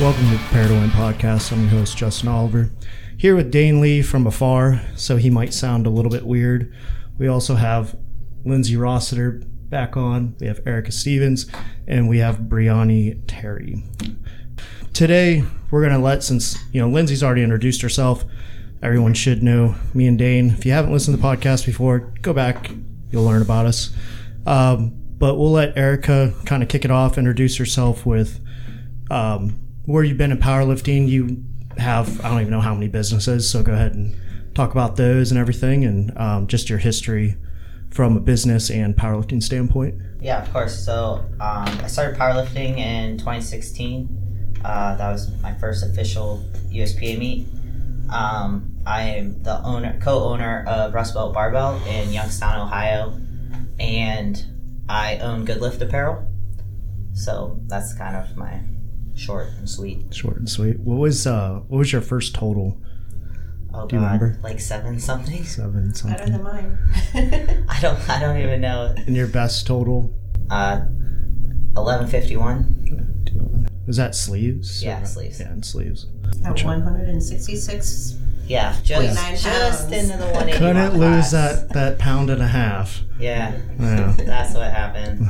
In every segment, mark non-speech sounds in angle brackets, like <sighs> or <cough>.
Welcome to the Prepare to Win podcast. I'm your host, Justin Oliver. Here with Dane Lee from afar, so he might sound a little bit weird. We also have Lindsay Rossiter back on. We have Erica Stevens, and we have Briani Terry. Today, we're going to let, since, you know, Lindsay's already introduced herself, everyone should know me and Dane. If you haven't listened to the podcast before, go back. You'll learn about us. Um, but we'll let Erica kind of kick it off, introduce herself with um, where you've been in powerlifting. You have, I don't even know how many businesses, so go ahead and talk about those and everything and um, just your history from a business and powerlifting standpoint. Yeah, of course. So um, I started powerlifting in 2016. Uh, that was my first official USPA meet. Um, I am the owner, co-owner of Rust Belt Barbell in Youngstown, Ohio, and I own Good Lift Apparel. So that's kind of my short and sweet. Short and sweet. What was uh what was your first total? Oh Do you God, remember? like seven something. Seven Better than something. mine. <laughs> <laughs> I don't. I don't even know. And your best total? Uh, eleven fifty one. Was that sleeves? Yeah, Or- sleeves. Yeah, and sleeves. At 166. Yeah, just 49 just into the one eighty. Couldn't lose that that pound and a half. Yeah, Yeah. <laughs> that's what happened.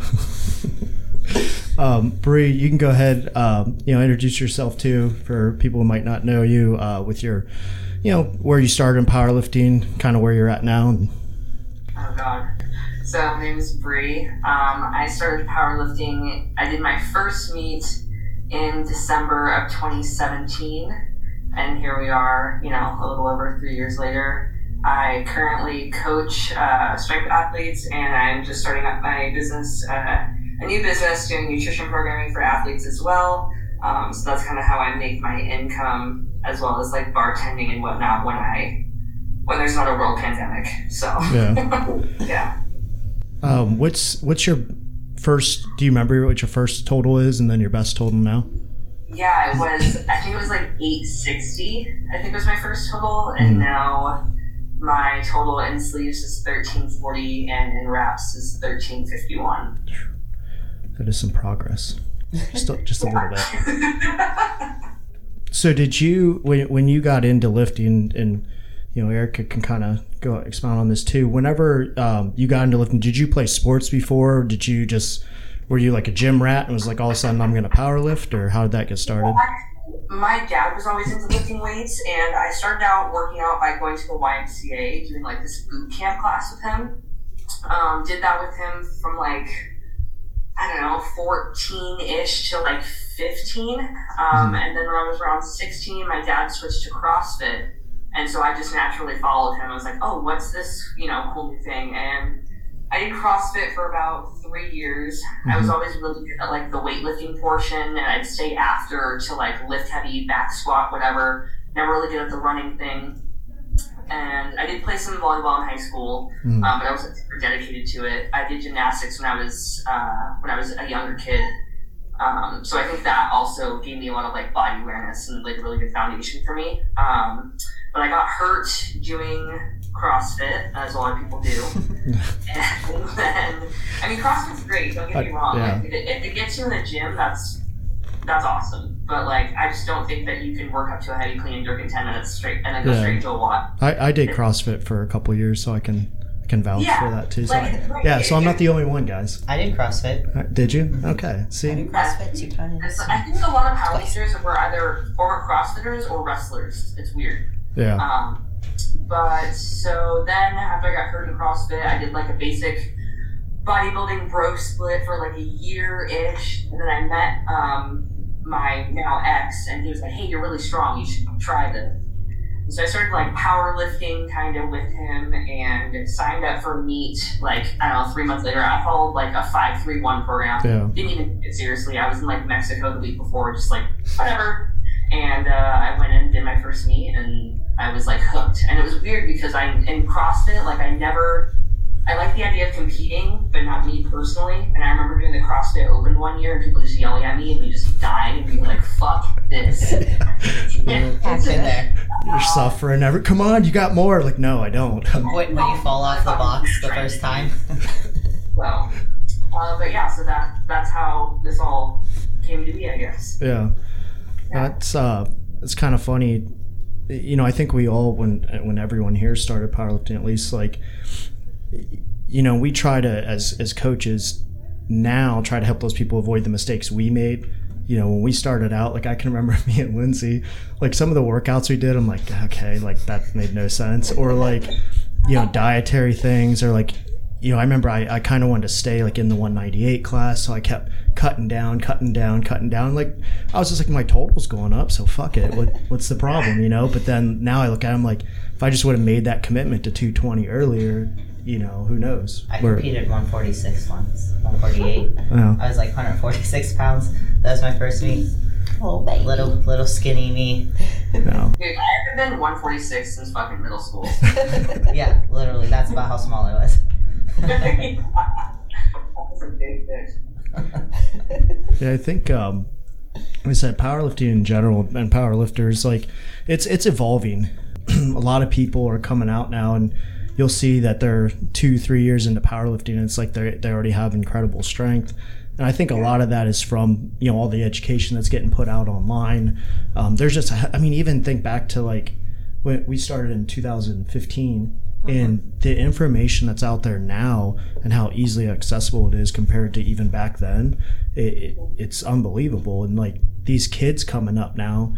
Um, Bree, you can go ahead. Um, you know, introduce yourself too for people who might not know you uh, with your, you know, where you started in powerlifting, kind of where you're at now. Oh God. So my name is Bree. Um, I started powerlifting. I did my first meet in December of 2017, and here we are. You know, a little over three years later. I currently coach uh, strength athletes, and I'm just starting up my business, uh, a new business doing nutrition programming for athletes as well. Um, so that's kind of how I make my income, as well as like bartending and whatnot when I when there's not a world pandemic. So Yeah. <laughs> yeah. um, what's what's your first? Do you remember what your first total is, and then your best total now? Yeah, it was. I think it was like eight sixty. I think was my first total, and Mhm. now my total in sleeves is thirteen forty, and in wraps is thirteen fifty one. That is some progress. Just a, <laughs> just a little bit. <laughs> So did you when when you got into lifting and you know Erica can kind of go expound on this too. Whenever um, you got into lifting, did you play sports before? Or did you just were you like a gym rat and was like all of a sudden I'm going to power lift or how did that get started? my dad was always into lifting weights, and I started out working out by going to the YMCA, doing like this boot camp class with him. Um, did that with him from like I don't know, fourteen ish to like fifteen, um, and then when I was around sixteen, my dad switched to CrossFit, and so I just naturally followed him. I was like, oh, what's this, you know, cool new thing? And I did CrossFit for about three years. I was always really good at like the weightlifting portion, and I'd stay after to like lift heavy, back squat, whatever. Never really good at the running thing. And I did play some volleyball in high school, Mm. um, but I wasn't super dedicated to it. I did gymnastics when I was uh, when I was a younger kid. Um, so I think that also gave me a lot of like body awareness and like really good foundation for me. Um, but I got hurt doing CrossFit, as a lot of people do. <laughs> and then, I mean, CrossFit's great. Don't get me Uh, wrong. yeah. Like, if, it, if it gets you in the gym, that's that's awesome. But like, I just don't think that you can work up to a heavy clean and jerk in ten minutes straight and then go Yeah. straight to a WOD. I, I did CrossFit for a couple years, so I can I can vouch Yeah, for that too. So like- I- like, yeah, so I'm not the only one, guys. I did CrossFit. Uh, Did you? Okay. I See, do CrossFit two And times. so I think a lot of powerlifters were either former CrossFitters or wrestlers. It's weird. yeah. Um, but so then after I got hurt in CrossFit, I did like a basic bodybuilding bro split for like a year ish, and then I met um, my now ex, and he was like, "Hey, you're really strong. You should try this." And so I started like powerlifting kind of with him, and signed up for meet. Like I don't know, three months later, I followed like a five three one program Yeah. didn't even take it seriously. I was in like Mexico the week before, just like whatever. And uh, I went in, did my first meet, and I was like hooked. And it was weird because I'm in CrossFit. Like I never, I like the idea of competing, but not me personally. And I remember doing the CrossFit Open one year, and people just yelling at me and me just dying and being like, "Fuck this." <laughs> I've been there. You're suffering. Every, come on, you got more. Like, no, I don't. <laughs> When, when you fall off the box the first time. <laughs> So, uh, but yeah, so that that's how this all came to be, I guess. yeah. That's uh, it's kind of funny. You know, I think we all, when when everyone here started powerlifting, at least like, you know, we try to as as coaches now try to help those people avoid the mistakes we made. You know, when we started out, like I can remember <laughs> me and Lindsay, like some of the workouts we did, I'm like, okay, like that made no sense, or like, you know, dietary things, or like, you know, I remember I, I kind of wanted to stay like in the 198 class, so I kept cutting down, cutting down, cutting down. Like I was just like, my total's going up, so fuck it. What, what's the problem, you know? But then now I look at him like, if I just would have made that commitment to 220 earlier, you know, who knows? I Where- competed 146 once, 148. Oh. I was like 146 pounds. That was my first meet. Oh, baby. Little, little skinny me. no. <laughs> Dude, I haven't been 146 since fucking middle school. <laughs> Yeah, literally. That's about how small I was. That's a big fish. Yeah, I think um, like I said powerlifting in general and powerlifters like it's it's evolving. <clears throat> a lot of people are coming out now, and you'll see that they're two three years into powerlifting, and it's like they they already have incredible strength. And I think a lot of that is from you know all the education that's getting put out online. Um, there's just I mean even think back to like when we started in 2015 and the information that's out there now and how easily accessible it is compared to even back then it, it, it's unbelievable and like these kids coming up now.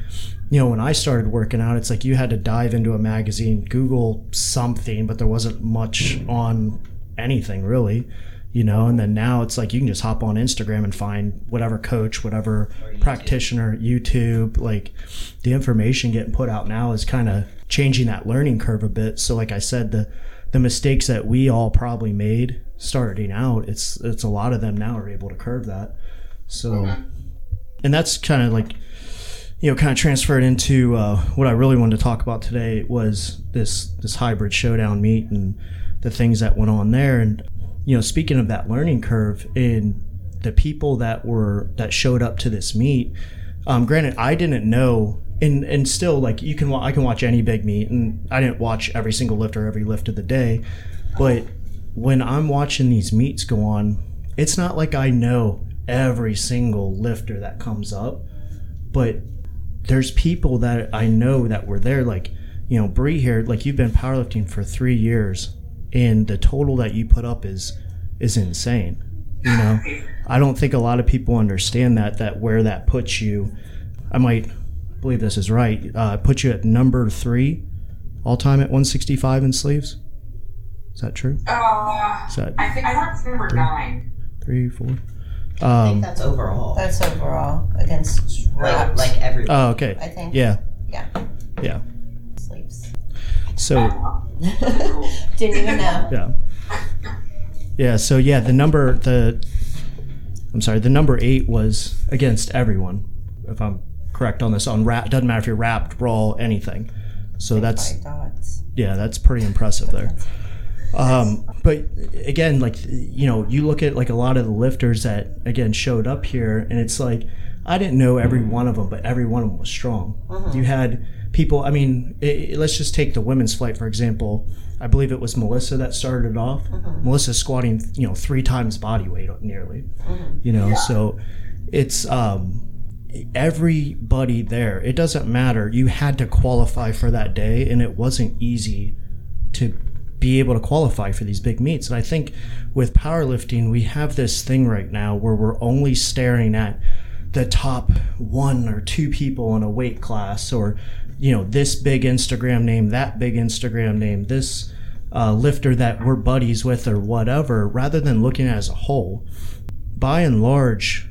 You know when i started working out it's like you had to dive into a magazine google something but there wasn't much on anything really you know? And then now it's like you can just hop on instagram and find whatever coach whatever YouTube. practitioner youtube like the information getting put out now is kind of changing that learning curve a bit. So like i said the the mistakes that we all probably made starting out it's it's a lot of them now are able to curve that. So and that's kind of like you know kind of transferred into uh, what i really wanted to talk about today was this this hybrid showdown meet and the things that went on there. And you know speaking of that learning curve and the people that were that showed up to this meet um, granted i didn't know and and still like you can i can watch any big meet and i didn't watch every single lift or every lift of the day. But when i'm watching these meets go on it's not like i know every single lifter that comes up but there's people that I know that were there, like, you know, Bree here, like you've been powerlifting for three years and the total that you put up is is insane. You know? I don't think a lot of people understand that that where that puts you I might believe this is right, uh put you at number three all time at one sixty five in sleeves. Is that true? Uh, Is that I think I thought it's number nine. three, four? I think Um that's overall. That's overall against like, Wraps, like every. oh okay. I think. Yeah. Yeah. Yeah. Sleeps. So <laughs> Didn't even know. Yeah. Yeah. So yeah, the number the I'm sorry, the number eight was against everyone. If I'm correct on this, on rap doesn't matter if you're wrapped, raw, anything. So that's By dots. yeah, that's pretty impressive there. Um, but again, like you know, you look at like a lot of the lifters that again showed up here, and it's like I didn't know every one of them, but every one of them was strong. You had people. I mean, i let's just take the women's flight for example. I believe it was Melissa that started it off. Melissa squatting, you know, three times body weight nearly. You know, so it's um, everybody there. It doesn't matter. You had to qualify for that day, and it wasn't easy to be able to qualify for these big meets. And I think with powerlifting, we have this thing right now where we're only staring at the top one or two people in a weight class, or you know, this big Instagram name, that big Instagram name, this uh, lifter that we're buddies with, or whatever, rather than looking at as a whole. By and large,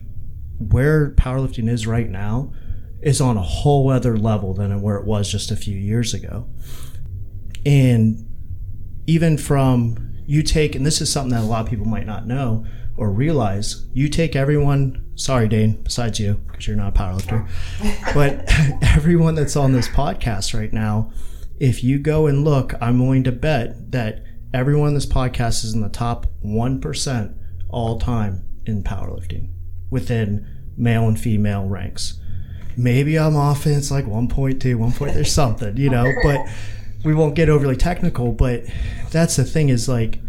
where powerlifting is right now is on a whole other level than where it was just a few years ago. And even from you take, and this is something that a lot of people might not know or realize, you take everyone, sorry, Dane, besides you, because you're not a powerlifter, but <laughs> <laughs> everyone that's on this podcast right now, if you go and look, I'm willing to bet that everyone on this podcast is in the top 1% all time in powerlifting within male and female ranks. Maybe I'm off and it's like 1.2, 1. Point, there's something, you know, <laughs> but we won't get overly technical. But that's the thing is like,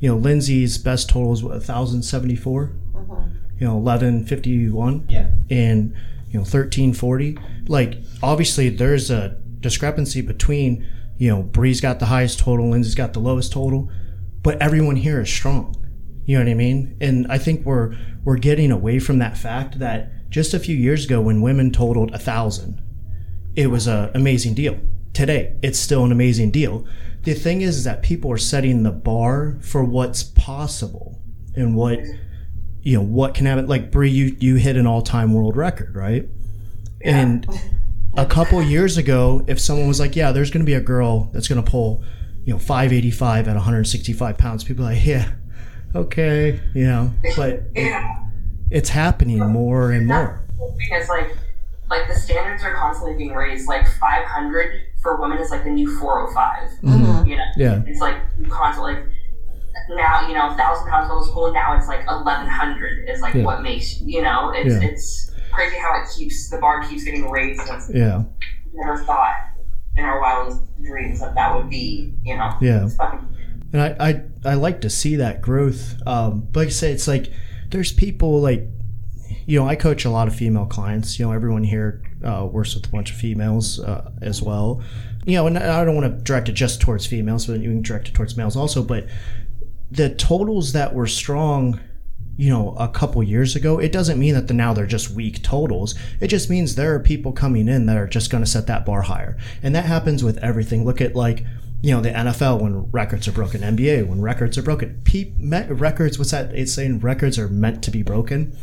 you know, Lindsay's best total is what, 1,074? Mm-hmm. You know, 1151? Yeah. And, you know 1340. like obviously there's a discrepancy between you know bree's got the highest total lindsay's got the lowest total but everyone here is strong you know what i mean and i think we're we're getting away from that fact that just a few years ago when women totaled a thousand it was a amazing deal today. It's still an amazing deal. The thing is, is that people are setting the bar for what's possible and what you know what can happen. Like Bree you you hit an all-time world record right? And a couple years ago if someone was like yeah there's going to be a girl that's going to pull you know 585 at 165 pounds people are like yeah okay you know? But it, it's happening more and more. Because like like the standards are constantly being raised. Like 500 for women is like the new 405. Mhm. You know, yeah it's like constantly like now you know thousand pounds total school. Now it's like 1100 is like Yeah. what makes you know it's Yeah. it's crazy how it keeps the bar keeps getting raised. And yeah never thought in our wildest dreams that that would be you know yeah it's fucking and I, I I like to see that growth. Um, but like I say, it's like there's people like you know I coach a lot of female clients. You know everyone here uh, works with a bunch of females uh, as well. You know, and I don't want to direct it just towards females, but you can direct it towards males also. But the totals that were strong, you know, a couple years ago, it doesn't mean that the, now they're just weak totals. It just means there are people coming in that are just going to set that bar higher, and that happens with everything. Look at like you know the NFL when records are broken, NBA when records are broken. Pe- records, what's that? It's saying records are meant to be broken.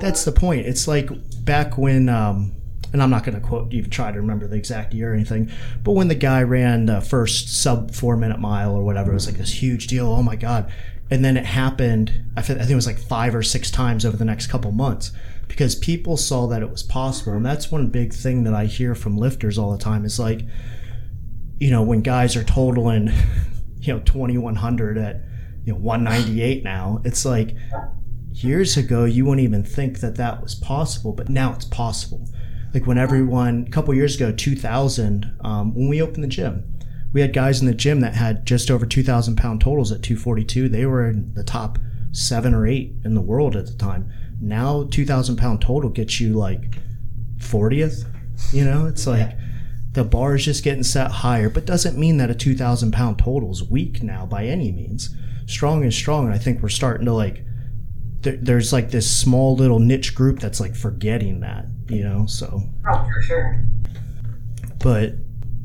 That's the point. It's like back when, um, and I'm not going to quote, even try to remember the exact year or anything, but when the guy ran the first sub four minute mile or whatever, it was like this huge deal. Oh my god! And then it happened. I I think it was like five or six times over the next couple months because people saw that it was possible, and that's one big thing that I hear from lifters all the time. Is like, you know, when guys are totaling, <laughs> you know, 2100 at you know 198 now, it's like years ago you wouldn't even think that that was possible, but now it's possible. Like when everyone, a couple years ago, 2000, um, when we opened the gym, we had guys in the gym that had just over 2,000 pound totals at 242. They were in the top seven or eight in the world at the time. Now, 2,000 pound total gets you like 40th. You know, it's like the bar is just getting set higher, but doesn't mean that a 2,000 pound total is weak now by any means. Strong is strong. And I think we're starting to like, there, there's like this small little niche group that's like forgetting that, you know, so. Oh for sure. But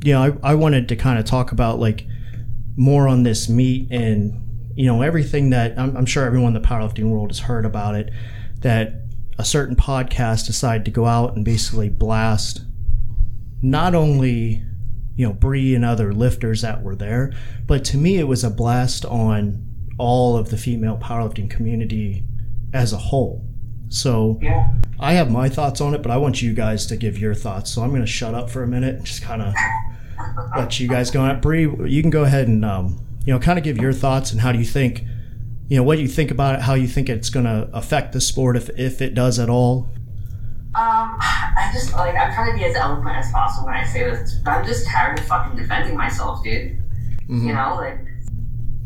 you know I, I wanted to kind of talk about like more on this meet and you know everything that I'm, I'm sure everyone in the powerlifting world has heard about it that a certain podcast decided to go out and basically blast not only you know Bree and other lifters that were there but to me it was a blast on all of the female powerlifting community as a whole so yeah I have my thoughts on it, but I want you guys to give your thoughts. So I'm going to shut up for a minute and just kind of let you guys go on. Bree, you can go ahead and um, you know kind of give your thoughts and how do you think, you know, what you think about it, how you think it's going to affect the sport if if it does at all. Um, I just like I'm trying to be as eloquent as possible when I say this, but I'm just tired of fucking defending myself, dude. You know, like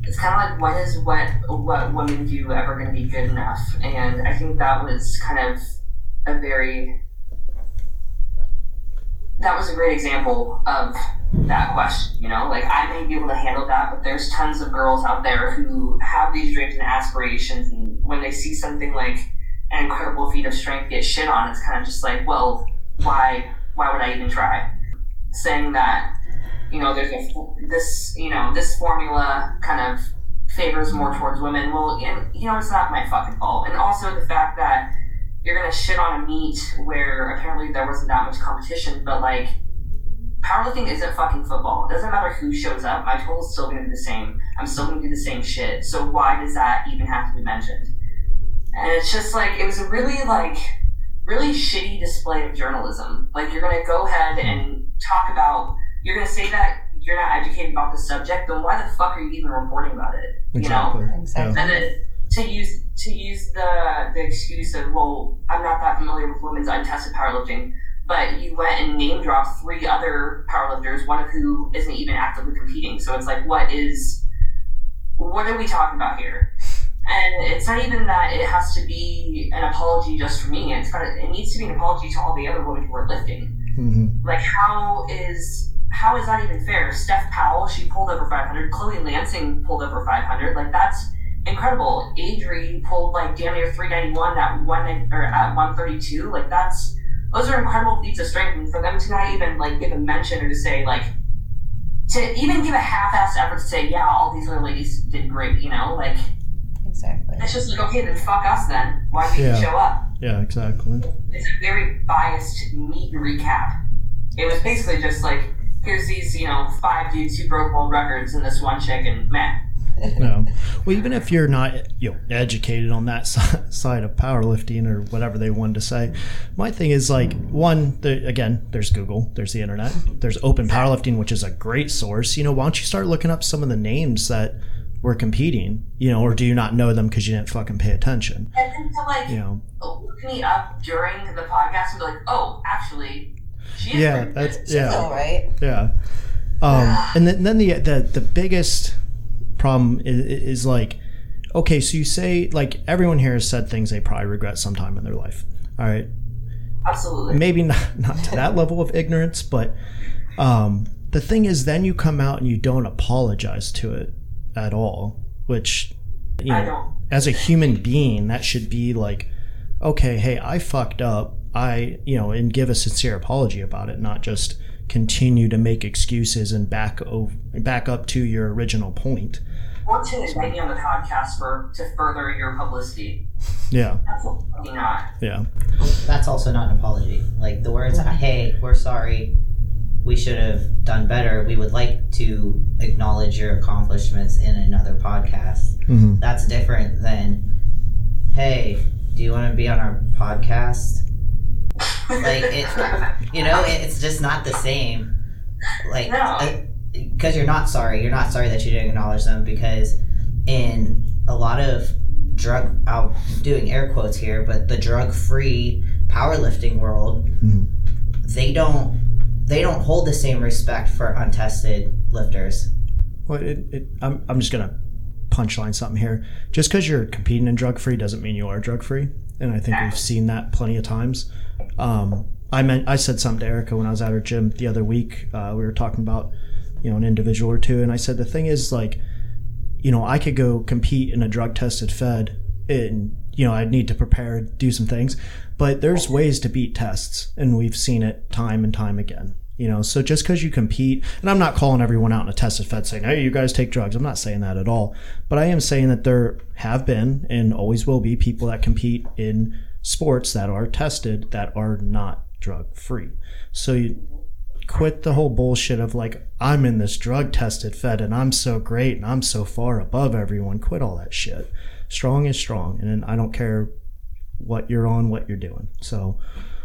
it's kind of like when is what what women do ever going to be good enough? And I think that was kind of a very that was a great example of that question. You know, like I may be able to handle that, but there's tons of girls out there who have these dreams and aspirations, and when they see something like an incredible feat of strength get shit on, it's kind of just like, well, why why would I even try? Saying that, you know, there's a this you know this formula kind of favors more towards women. Well, and, you know, it's not my fucking fault. And also the fact that you're gonna shit on a meet where apparently there wasn't that much competition, but like powerlifting isn't fucking football. It doesn't matter who shows up. My total's still gonna be the same. I'm still gonna do the same shit. So why does that even have to be mentioned? And it's just like it was a really like really shitty display of journalism. Like you're gonna go ahead and talk about you're gonna say that you're not educated about the subject, then why the fuck are you even reporting about it? You know? Exactly. Exactly. And then to use to use the the excuse of well, I'm not that familiar with women's untested powerlifting, but you went and name dropped three other powerlifters, one of who isn't even actively competing. So it's like, what is what are we talking about here? And it's not even that it has to be an apology just for me. It's got to, it needs to be an apology to all the other women who are lifting. hmm Like how is how is that even fair? Steph Powell, she pulled over 500. Chloe Lansing pulled over 500. Like that's incredible. Adri pulled like damn near 391 at one or at 132. Like that's those are incredible feats of strength, and for them to not even like give a mention or to say like to even give a half-assed effort to say yeah, all these other ladies did great. You know, like Exactly. it's just like okay, then fuck us then. Why did Yeah. you show up? Yeah, exactly. it's a very biased meet and recap. It was basically just like, here's these, you know, five dudes who broke world records and this one chick and meh. No. Well, even if you're not you know educated on that <laughs> side of powerlifting or whatever they wanted to say, my thing is like one. The, again, there's Google, there's the internet, there's Open Powerlifting, which is a great source. You know, why don't you start looking up some of the names that were competing? You know, or do you not know them because you didn't fucking pay attention? And then to like You know. look me up during the podcast and be like, oh, actually, she is Yeah, that's. She's yeah. all right. Yeah. Um, and then, then the, the the biggest problem is, is like, okay, so you say like everyone here has said things they probably regret sometime in their life. All right, Absolutely. maybe not not to that level of ignorance, but um, the thing is, then you come out and you don't apologize to it at all, which you I know, don't. as a human being, that should be like, okay, hey, I fucked up. I, you know, and give a sincere apology about it, not just continue to make excuses and back over, back up to your original point. Or to invite me on the podcast for to further your publicity. Yeah, Absolutely not. yeah, That's also not an apology. Like the words, "Hey, we're sorry. We should have done better. We would like to acknowledge your accomplishments in another podcast." hmm That's different than, "Hey, do you want to be on our podcast?" Like it, you know, it, it's just not the same. Like, No. because you're not sorry. You're not sorry that you didn't acknowledge them because in a lot of drug, I'm doing air quotes here, but the drug-free powerlifting world, Mhm. they don't they don't hold the same respect for untested lifters. Well, it, it, I'm, I'm just gonna punchline something here. Just because you're competing in drug free doesn't mean you are drug free, and I think we've seen that plenty of times. Um, I meant I said something to Erica when I was at her gym the other week. Uh, we were talking about you know an individual or two, and I said the thing is like, you know, I could go compete in a drug tested fed, and you know I'd need to prepare, do some things, but there's ways to beat tests, and we've seen it time and time again. You know, so just because you compete, and I'm not calling everyone out in a tested fed saying, hey, you guys take drugs. I'm not saying that at all. But I am saying that there have been and always will be people that compete in sports that are tested that are not drug free. So you quit the whole bullshit of like, I'm in this drug tested fed and I'm so great and I'm so far above everyone. Quit all that shit. Strong is strong. And I don't care what you're on, what you're doing. So,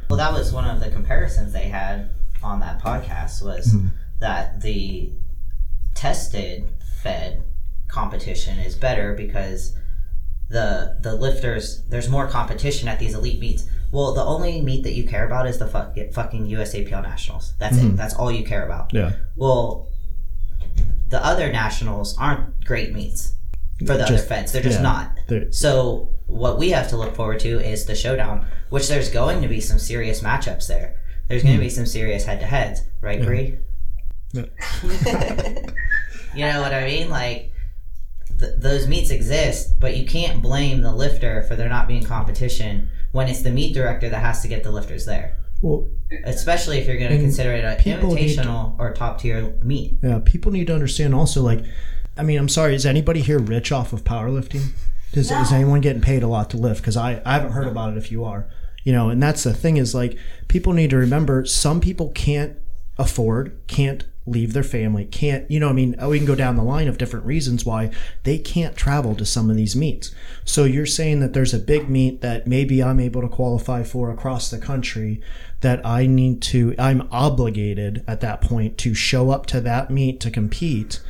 Well, that was one of the comparisons they had on that podcast was hmm. that the tested fed competition is better because the the lifters there's more competition at these elite meets. Well, the only meet that you care about is the fuck, fucking USAPL nationals. That's it. Mm-hmm. That's all you care about. yeah. Well, the other nationals aren't great meets for the Just- other feds. They're just yeah. not. They're- So what we have to look forward to is the showdown, which there's going to be some serious matchups there. There's going to mm. be some serious head-to-heads, right, Bree? Yeah. <laughs> You know what I mean? Like th- those meets exist, but you can't blame the lifter for there not being competition when it's the meet director that has to get the lifters there. Well, Especially if you're going to consider it an need to- invitational or top tier meet. Yeah, people need to understand also, like, I mean, I'm sorry, is anybody here rich off of powerlifting? Does, Is anyone getting paid a lot to lift? Because I, I haven't heard about it if you are. You know, and that's the thing is like, people need to remember some people can't afford, can't leave their family, can't, you know, I mean, oh, we can go down the line of different reasons why they can't travel to some of these meets. So you're saying that there's a big meet that maybe I'm able to qualify for across the country that I need to, I'm obligated at that point to show up to that meet to compete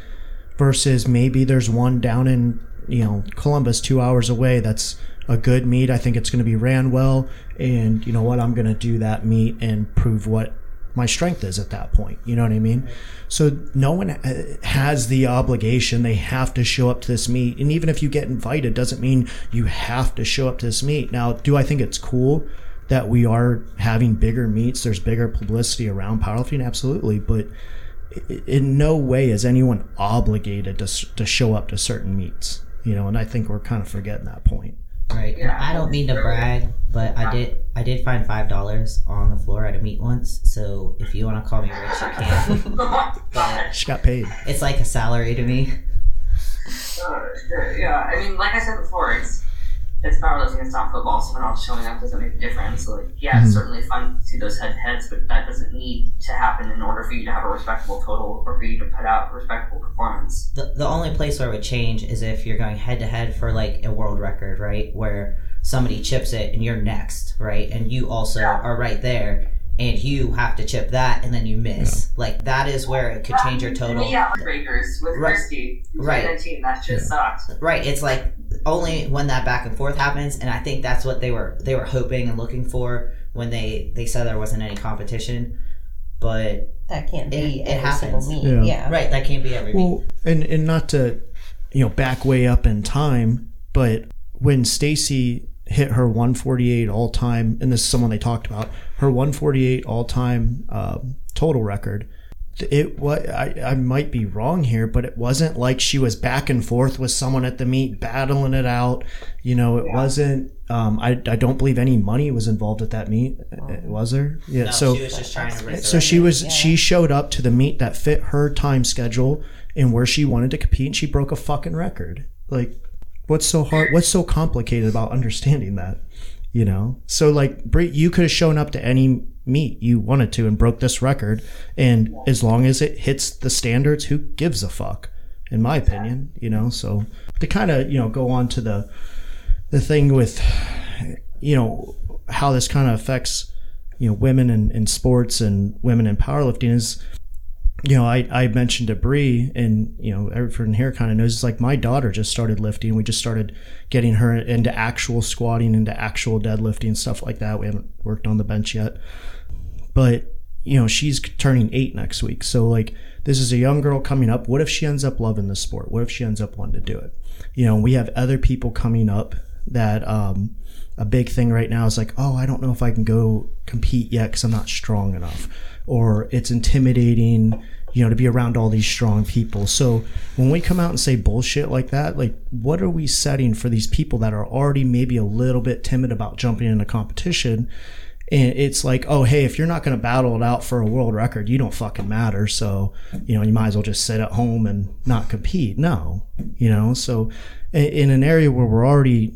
versus maybe there's one down in, you know, Columbus two hours away that's a good meet. I think it's going to be ran well. And you know what? I'm going to do that meet and prove what my strength is at that point. You know what I mean? So no one uh, has the obligation. They have to show up to this meet. And even if you get invited, doesn't mean you have to show up to this meet. Now, do I think it's cool that we are having bigger meets? There's bigger publicity around powerlifting, absolutely. But in no way is anyone obligated to, to show up to certain meets. You know, and I think we're kind of forgetting that point. Right. Yeah. I don't mean to brag, but I did I did find five dollars on the floor at a meet once. So if you want to call me rich, you can. but <laughs> She got paid. it's like a salary to me. Uh, yeah, I mean, like I said before, it's it's powerlifting, it's not football, so not showing up doesn't make a difference. Like, yeah, it's Mhm. certainly fun to see those head to heads, but that doesn't need to happen in order for you to have a respectable total or for you to put out a respectable performance. The the only place where it would change is if you're going head to head for like a world record, right? Where somebody chips it and you're next, right? And you also Yeah. are right there and you have to chip that and then you miss. Like that is where it could change your total. Yeah, breakers with Right. Christy, Right. that just sucked. Right, it's like only when that back and forth happens, and I think that's what they were they were hoping and looking for when they they said there wasn't any competition. But That can't be It- it happens. Yeah. Yeah. right, that can't be every meet. Well, and and not to, you know, back way up in time, but when Stacy hit her 148 all time, and this is someone they talked about, her 148 all time um, total record. It what I, I might be wrong here, but it wasn't like she was back and forth with someone at the meet battling it out. You know, it wasn't. Um, I I don't believe any money was involved at that meet. Uh, Was there? Yeah. No, so she was just trying to. so she was Yeah. she showed up to the meet that fit her time schedule and where she wanted to compete and she broke a fucking record like what's so hard what's so complicated about understanding that you know? So like Bree, you could have shown up to any meet you wanted to and broke this record and as long as it hits the standards who gives a fuck in my opinion you know? So to kind of you know go on to the the thing with you know how this kind of affects you know women in, in sports and women in powerlifting is you know I, I mentioned to Bree and you know everyone here kind of knows it's like my daughter just started lifting. We just started getting her into actual squatting into actual deadlifting stuff like that. We haven't worked on the bench yet. But you know she's turning eight next week. So like this is a young girl coming up. What if she ends up loving the sport? What if she ends up wanting to do it? You know we have other people coming up that um a big thing right now is like oh i don't know if i can go compete yet because i'm not strong enough or it's intimidating you know to be around all these strong people so when we come out and say bullshit like that like what are we setting for these people that are already maybe a little bit timid about jumping into competition and it's like, oh, hey, if you're not going to battle it out for a world record, you don't fucking matter. So, you know, you might as well just sit at home and not compete. No, you know, so in an area where we're already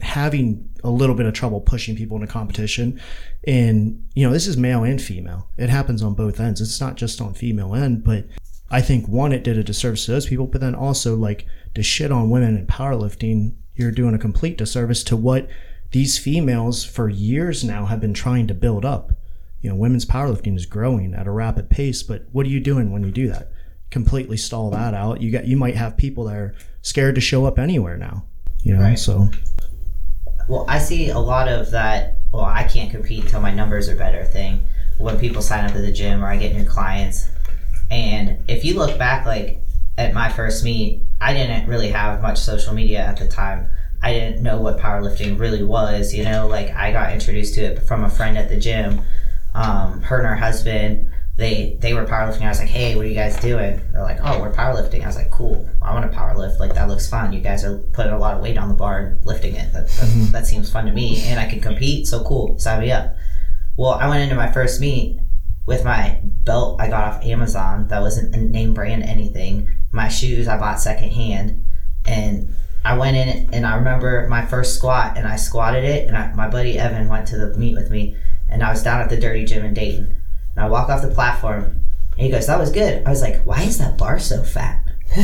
having a little bit of trouble pushing people into competition, and, you know, this is male and female, it happens on both ends. It's not just on female end, but I think one, it did a disservice to those people, but then also like to shit on women in powerlifting, you're doing a complete disservice to what these females for years now have been trying to build up. You know, women's powerlifting is growing at a rapid pace, but what are you doing when you do that? Completely stall that out. You got you might have people that are scared to show up anywhere now. You know, Right. so Well, I see a lot of that. Well, I can't compete until my numbers are better thing. When people sign up at the gym or I get new clients, and if you look back, like at my first meet, I didn't really have much social media at the time. I didn't know what powerlifting really was. You know, like I got introduced to it from a friend at the gym. Um, her and her husband, they they were powerlifting. I was like, hey, what are you guys doing? They're like, oh, we're powerlifting. I was like, cool. I want to powerlift. Like that looks fun. You guys are putting a lot of weight on the bar and lifting it. That, that, mm-hmm. that seems fun to me, and I can compete. So cool. Sign me up. Well, I went into my first meet with my belt I got off Amazon that wasn't a name brand anything. My shoes I bought secondhand, and I went in and I remember my first squat and I squatted it, and I, my buddy Evan went to the meet with me, and I was down at the Dirty Gym in Dayton, and I walk off the platform, and he goes, "That was good." I was like, "Why is that bar so fat?" <laughs>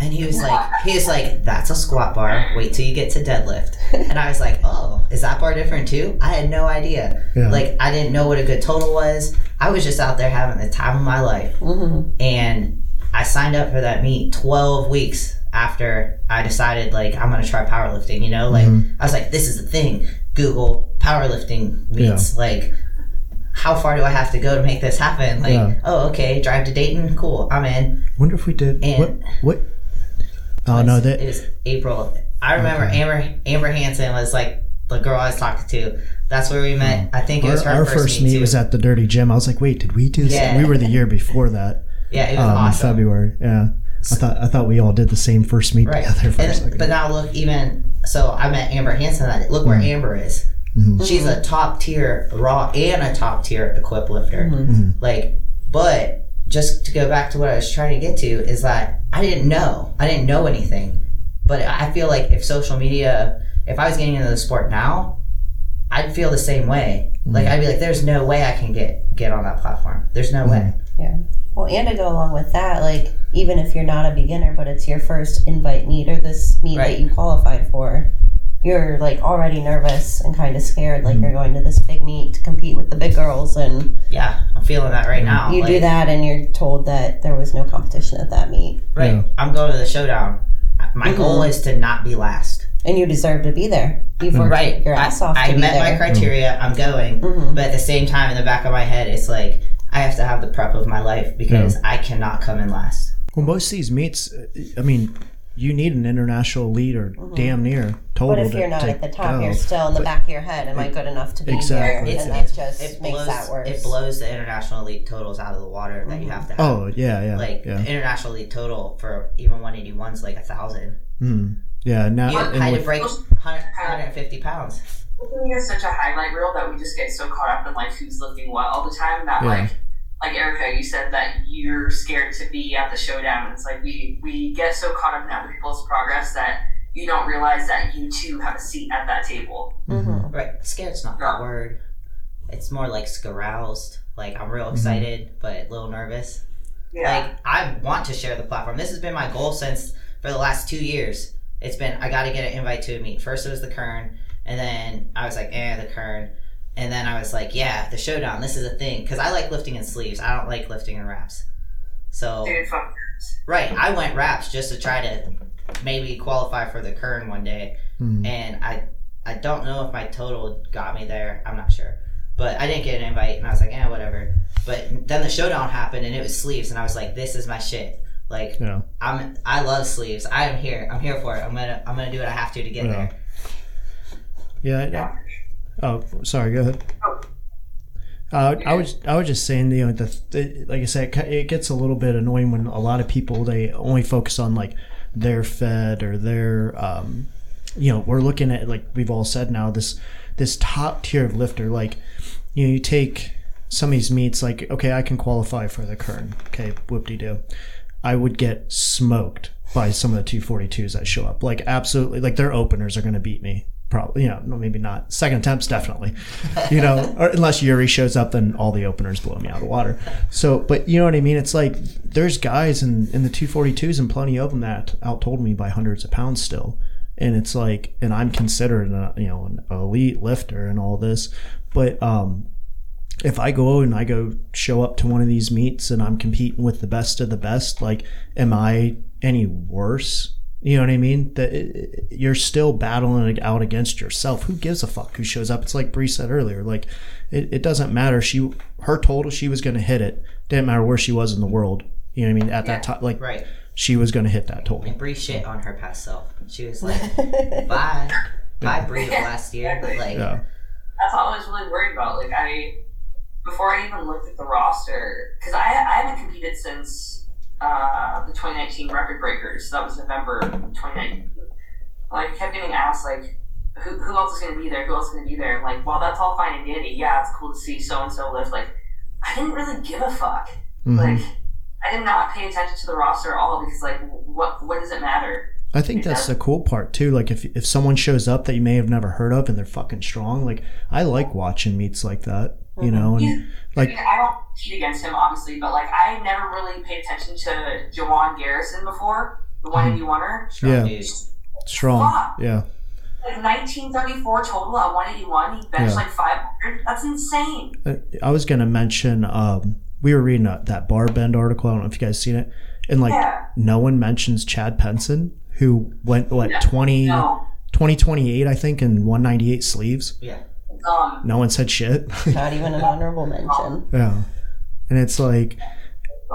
and he was like, "He was like, that's a squat bar. Wait till you get to deadlift." And I was like, "Oh, is that bar different too?" I had no idea. Yeah. Like I didn't know what a good total was. I was just out there having the time of my life. Mhm. And I signed up for that meet 12 weeks after I decided like I'm going to try powerlifting, you know? Like Mhm. I was like this is the thing. Google powerlifting meets like how far do I have to go to make this happen? Like, Yeah. oh, okay, drive to Dayton, cool, I'm in. Wonder if we did And- what? What? Oh no, it that was April. I remember Okay. Amber Amber Hansen was like the girl I was talking to. That's where we met. I think it our, was her our first, first meet was at the Dirty Gym. I was like, wait, did we do this? Yeah. We were the year before that, yeah, it was um, in awesome. February. Yeah, I thought I thought we all did the same first meet Right. together for And, but now look, even so, I met Amber Hansen. and Look where Mhm. Amber is. Mhm. She's a top tier raw and a top tier equip lifter. Mhm. Like, but just to go back to what I was trying to get to is that I didn't know. I didn't know anything. But I feel like if social media, if I was getting into the sport now, I'd feel the same way. Like I'd be like, "There's no way I can get get on that platform. There's no way." Yeah. Well, and to go along with that, like even if you're not a beginner, but it's your first invite meet or this meet Right. that you qualified for, you're like already nervous and kind of scared. Like Mhm. you're going to this big meet to compete with the big girls, and Yeah, I'm feeling that right now. you do that, and you're told that there was no competition at that meet, Right. Yeah. I'm going to the showdown. My Mhm. goal is to not be last. and you deserve to be there. You've worked Right. your ass I, off to I be met my there. criteria. I'm going. But at the same time, in the back of my head, it's like I have to have the prep of my life because I cannot come in last. well, most of these meets, I mean, you need an international elite or damn near total. But if you're not to at the top, go. you're still in the But- back of your head. Am I good enough to be Exactly. here? It's- and that just It makes that worse. It blows the international elite totals out of the water that you have to have. Oh yeah, yeah, like yeah, international elite total for even 181 is like a thousand. mm. yeah. Now You and had to break 100, 150 pounds. Lifting is such a highlight reel that we just get so caught up in like who's lifting what all the time that Yeah. like like Erica, you said that you're scared to be at the showdown. It's like we we get so caught up in other people's progress that you don't realize that you too have a seat at that table. Mhm. Right. Scared's not Yeah. the word. It's more like scaroused. Like I'm real Mm-hmm. excited, but a little nervous. Yeah. Like I want to share the platform. This has been my goal since for the last two years. It's been I got to get an invite to a meet. First it was the Kern, and then I was like, eh, the Kern, and then I was like, yeah, the Showdown. This is a thing because I like lifting in sleeves. I don't like lifting in wraps. So Dude, fuck. right, I went wraps just to try to maybe qualify for the Kern one day, Mm. and I I don't know if my total got me there. I'm not sure. But I didn't get an invite, and I was like, yeah, whatever. But then the showdown happened, and it was sleeves, and I was like, this is my shit. Like, Yeah. I'm I love sleeves. I am here. I'm here for it. I'm gonna I'm gonna do what I have to to get Yeah. there. Yeah. Yeah. Oh, sorry. Go ahead. Oh. Uh, I was I was just saying, you know, the, the like I said, it it gets a little bit annoying when a lot of people they only focus on like their fed or their, um, you know, we're looking at like we've all said now this this top tier of lifter. Like, you know, you take some of these meets, like okay, I can qualify for the Kern. Okay, whoop de doo. I would get smoked by some of the 242s that show up. Like absolutely, like their openers are going to beat me. Probably, you know, no, maybe not. Second attempts, definitely. You know, <laughs> or unless Yuri shows up, then all the openers blow me out of the water. So, but you know what I mean? It's like there's guys in in the 242s and plenty of them that out told me by hundreds of pounds still. And it's like, and I'm considered, a, you know, an elite lifter and all this, but um, if I go and I go show up to one of these meets and I'm competing with the best of the best, like, am I any worse? You know what I mean? That you're still battling it out against yourself. Who gives a fuck who shows up? It's like Bree said earlier. Like, it, it doesn't matter. She her total, she was going to hit it. Didn't matter where she was in the world. You know what I mean? At that time, like Right. she was going to hit that total. And Bree shit on her past self. She was like, <laughs> bye. Bye, Bree of last year. But like, Yeah. That's all I was really worried about. Like I, before I even looked at the roster, because I I haven't competed since uh, the 2019 record breakers. That was November 2019. Like I kept getting asked like, who, who else is going to be there? Who else is going to be there? And like, while that's all fine and dandy, yeah, it's cool to see so and so lift. Like, I didn't really give a fuck. Mhm. Like, I did not pay attention to the roster at all because like, what what does it matter? I think that's the cool part too. Like if if someone shows up that you may have never heard of and they're fucking strong, like I like watching meets like that. You know, and Yeah. like I don't compete against him, obviously, but like I never really paid attention to Jawan Garrison before, the one eighty oneer. strong Yeah. dude. strong. Fuck. Yeah. Like nineteen thirty four total at one eighty one. He benched Yeah. like five hundred. That's insane. Uh, I was gonna mention. Um, we were reading a, that BarBend article. I don't know if you guys seen it, and like yeah. no one mentions Chad Penson, who went what No. 20, No. 2028, I think, in one ninety eight sleeves. Yeah. Um, no one said shit. Not even an honorable mention. <laughs> yeah, and it's like,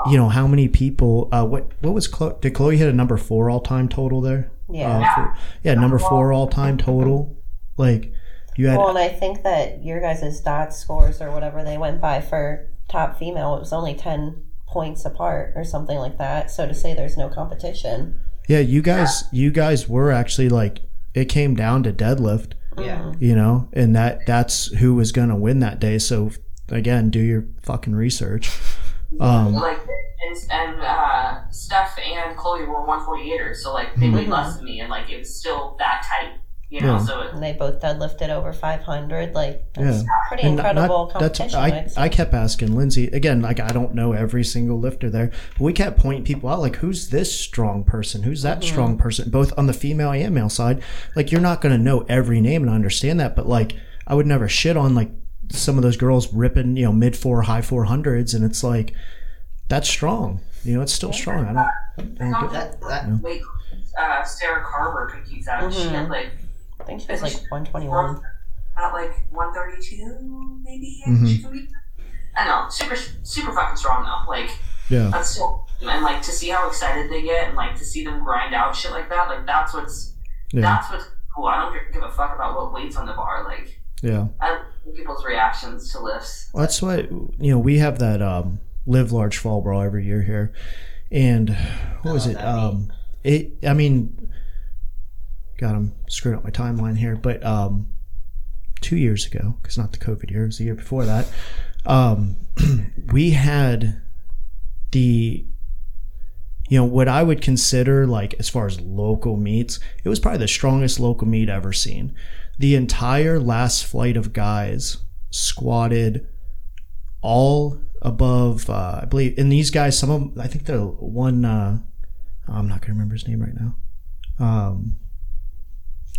you know, how many people? Uh, what what was Chloe? Did Chloe hit a number four all time total there? Yeah. Uh, for- yeah, number four all time total. Like you had Well, and I think that your guys' dot scores or whatever they went by for top female, it was only 10 points apart or something like that. So to say there's no competition. yeah, you guys you guys were actually like it came down to deadlift. Yeah. you know, and that that's who was going to win that day. So again, do your fucking research. <laughs> Um, like and, and uh, Steph and Chloe were 148ers, so like they weighed less than me, and like it was still that tight, you know. Yeah. So it, And they both deadlifted over 500. Like, that's Yeah. pretty and incredible not- that's competition. I, I'd. I kept asking Lindsay again, like I don't know every single lifter there. But we kept pointing people out, like who's this strong person, who's that strong person, both on the female and male side. Like you're not going to know every name and understand that, but like I would never shit on like some of those girls ripping, you know, mid four, high four hundreds, and it's like that's strong. You know, it's still strong. I don't. I don't get- That, that, wait, uh, Sarah Carver competes out. She had like I think she was like 121. at like 132, maybe. Mhm. She competed. I don't know, super, super fucking strong though. Like yeah. that's still, and like to see how excited they get, and like to see them grind out shit like that. Like that's what's Yeah. that's what's cool. I don't give a fuck about what weights on the bar. Like Yeah. People's reactions to lifts. Well, that's what you know. We have that um, live large fall brawl every year here, and what was it? Um, it. I mean, God, I'm screwing up my timeline here, but um, two years ago, because not the COVID year, it was the year before that. Um, <clears throat> we had the you know what I would consider like as far as local meets, it was probably the strongest local meet ever seen. The entire last flight of guys squatted all above uh, I believe and these guys some of them I think the one uh, I'm not gonna remember his name right now. Um,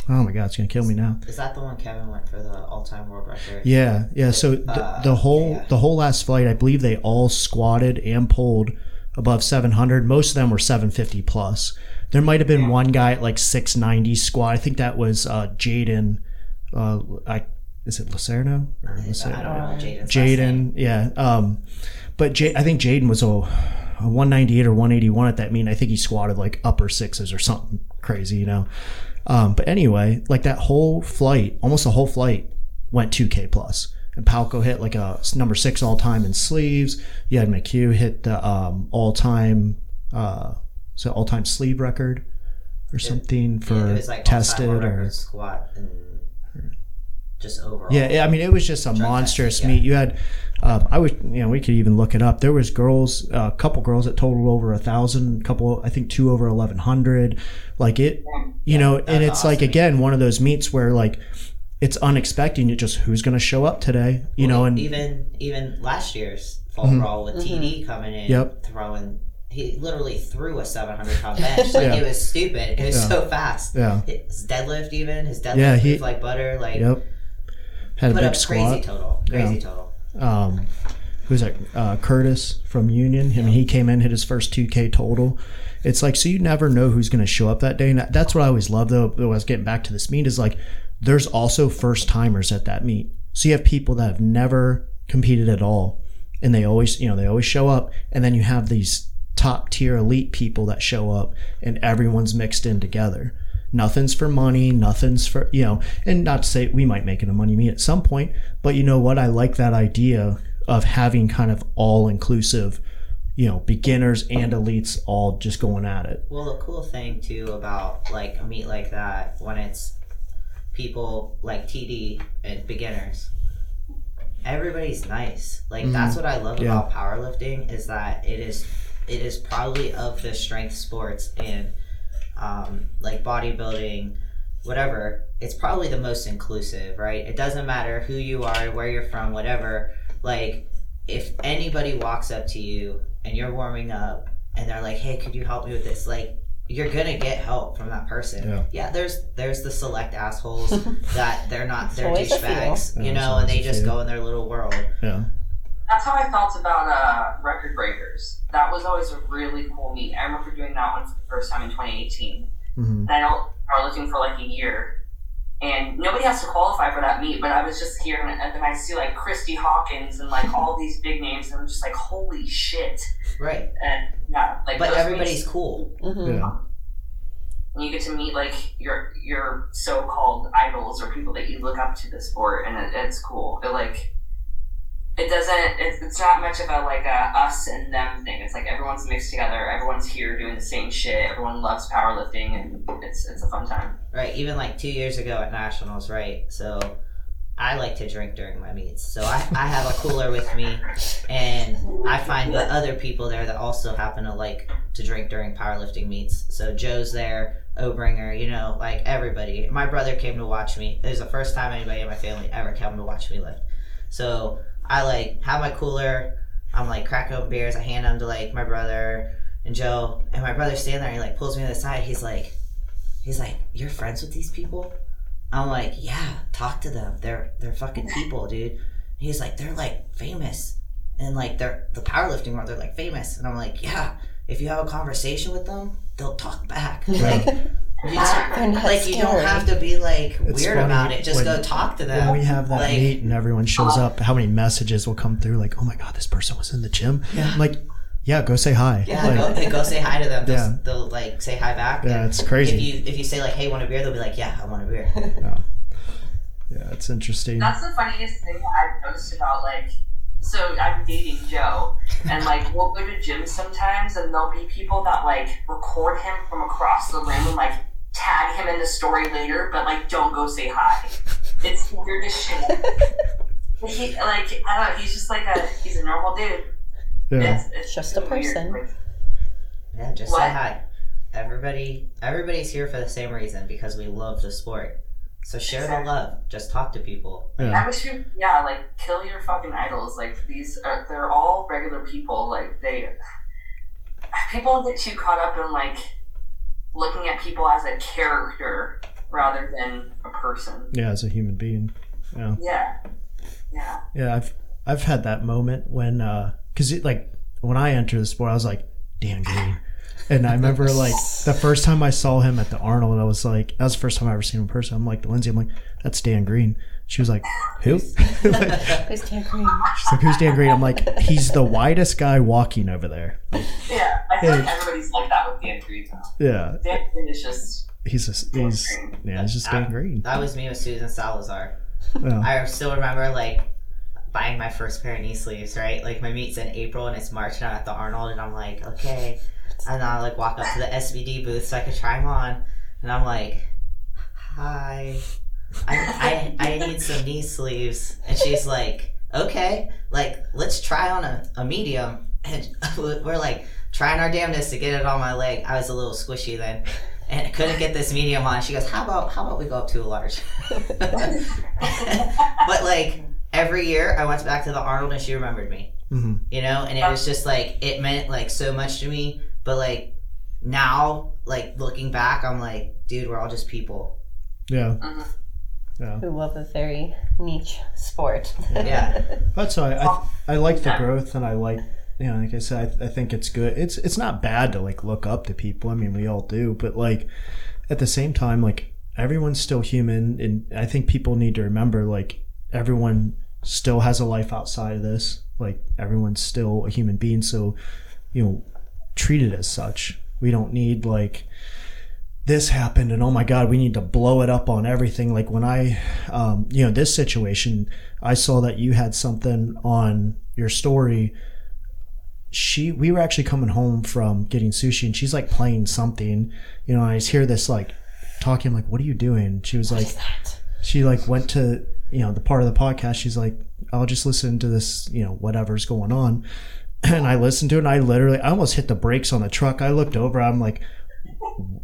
oh my god, it's gonna kill me now. is that the one Kevin went for the all-time world record? Yeah, yeah. So the, Uh, the whole yeah. the whole last flight, I believe they all squatted and pulled above 700. Most of them were 750 plus. There might have been one guy at like 690 squat. I think that was uh, Jaden. Uh, I is it Lucerno? Or I don't know Jaden's. Jaden, yeah. Um, but J- I think Jaden was a, a 198 or 181 at that mean. I think he squatted like upper sixes or something crazy, you know. Um, but anyway, like that whole flight, almost the whole flight went 2K plus. And Palco hit like a number six all time in sleeves. You had McHugh hit the um, all time, uh, so all time sleeve record or something for it like tested or squat and just overall. yeah, I mean, it was just a monstrous yeah. meet. You had, um, I would, you know, we could even look it up. There was girls, a couple girls that totaled over a thousand, couple, I think two over eleven hundred. Like it, you know, and it's like awesome. again one of those meets where like it's unexpected. You just who's going to show up today, you know, and even even last year's fall brawl with TD coming in, Yep. throwing. He literally threw a 700 pound bench. <laughs> Like Yeah. it was stupid. It was Yeah. so fast. yeah, His deadlift even his deadlift Yeah, he- moved like butter. Like yep, had a big up crazy total. Crazy Yeah. total. um, who's that? Uh, Curtis from Union. I mean, he came in, hit his first 2K total. It's like, so you never know who's going to show up that day. And that's what I always love, though. I was getting back to this meet is like, there's also first timers at that meet. So you have people that have never competed at all. And they always, you know, they always show up. And then you have these top tier elite people that show up and everyone's mixed in together. Nothing's for money, nothing's for, you know, and not to say we might make it a money meet at some point, but you know what? I like that idea of having kind of all inclusive, you know, beginners and elites all just going at it. Well, the cool thing too about like a meet like that when it's people like TD and beginners, everybody's nice. Like that's what I love Mm-hmm. Yeah. about powerlifting is that it is it is probably of the strength sports and um, like bodybuilding, whatever. It's probably the most inclusive, right? It doesn't matter who you are, where you're from, whatever. Like if anybody walks up to you and you're warming up and they're like, "Hey, could you help me with this?" Like you're gonna get help from that person. Yeah. there's there's the select assholes <laughs> that they're not they're always a douchebags, you Yeah, know, and they just few. go in their little world. Yeah. That's how I felt about uh, Record Breakers. That was always a really cool meet. I remember doing that one for the first time in 2018. hmm And I know I was looking for like a year. And nobody has to qualify for that meet. But I was just here, and, and then I see like Kristy Hawkins and like all these big names, and I'm just like, holy shit! Right. And yeah, like But everybody's meets- cool. Mhm. Yeah. and you get to meet like your your so-called idols or people that you look up to the sport and it, it's cool it like it doesn't it's, it's not much of a like a us and them thing it's like everyone's mixed together everyone's here doing the same shit everyone loves powerlifting and it's it's a fun time Right. Even like two years ago at nationals, right? So I like to drink during my meets. So I, I have a cooler with me and I find the other people there that also happen to like to drink during powerlifting meets. So Joe's there, Obringer, you know, like everybody. My brother came to watch me. It was the first time anybody in my family ever came to watch me lift. So I like have my cooler. I'm like cracking open beers. I hand them to like my brother and Joe, and my brother's standing there. and He like pulls me to the side. He's like, he's like, "You're friends with these people?" I'm like, "Yeah, talk to them. They're they're fucking people, dude." He's like, "They're like famous, and like they're the powerlifting world. They're like famous." And I'm like, "Yeah, if you have a conversation with them, they'll talk back. <laughs> Like, you just- They're like you don't have to be like It's weird about it. Just when- go talk to them." When we have that Like- meet and everyone shows uh, up, how many messages will come through like, "Oh my god, this person was in the gym." Yeah. I'm like, yeah, go say hi. Yeah, Like, go, go say hi to them. They'll, Yeah. they'll like say hi back. yeah, it's crazy. If you if you say like, "Hey, want a beer?" They'll be like, "Yeah, I want a beer." <laughs> yeah, it's interesting. that's the funniest thing i've noticed about like so i'm dating joe and like we'll go to gyms sometimes and there'll be people that like record him from across the room and like tag him in the story later but like don't go say hi it's <laughs> weird weirdest shit he like i don't know he's just like a he's a normal dude Yeah, it's, it's Just a so weird. person. Like, Yeah, just say hi. Everybody, everybody's here for the same reason because we love the sport. So share the love. Just talk to people. yeah, I wish you, yeah, like kill your fucking idols. Like these, are, they're all regular people. Like they, people get too caught up in like looking at people as a character rather than a person. yeah. As a human being, yeah. Yeah, yeah. Yeah, I've I've had that moment when uh, because it like when I entered the sport, I was like Dan Green, and I remember like the first time I saw him at the Arnold, I was like that was the first time I ever seen him in person. I'm like Lindsay, I'm like that's Dan Green. She was like, who? <laughs> Like, Who's Dan Green? she's like, who's Dan Green? I'm like, he's the whitest guy walking over there. Yeah, I feel like everybody's like that with Dan Green. though. Yeah, Dan Green is just he's a, he's yeah, he's just Dan Green. That was me with Susan Salazar. Yeah. I still remember like buying my first pair of knee sleeves. Right, like my meet's in April and it's March and I'm at the Arnold and I'm like, okay, and I like walk up to the SBD booth so I could try them on, and I'm like, hi. I, I, I need some knee sleeves. And she's like, okay, like, let's try on a, a medium. And <laughs> we're like trying our damnedest to get it on my leg. I was a little squishy then. And couldn't get this medium on. She goes, how about, how about we go up to a large? <laughs> but like, every year I went back to the Arnold and she remembered me hmm you know and it was just like it meant like so much to me but like now like looking back i'm like dude we're all just people Yeah, Mhm. Yeah. Who love a very niche sport. Yeah. <laughs> That's why I, I like the growth and I like you know like I said I, I think it's good it's it's not bad to like look up to people I mean we all do but like at the same time like everyone's still human and I think people need to remember like everyone still has a life outside of this like everyone's still a human being so you know treat it as such we don't need like this happened and oh my god we need to blow it up on everything. Like when i um, you know this situation i saw that you had something on your story. She we were actually coming home from getting sushi and she's like playing something you know i just hear this like talking like what are you doing? She was like she like went to you know the part of the podcast she's like i'll just listen to this you know whatever's going on. <clears throat> And i listened to it and i literally i almost hit the brakes on the truck. I looked over i'm like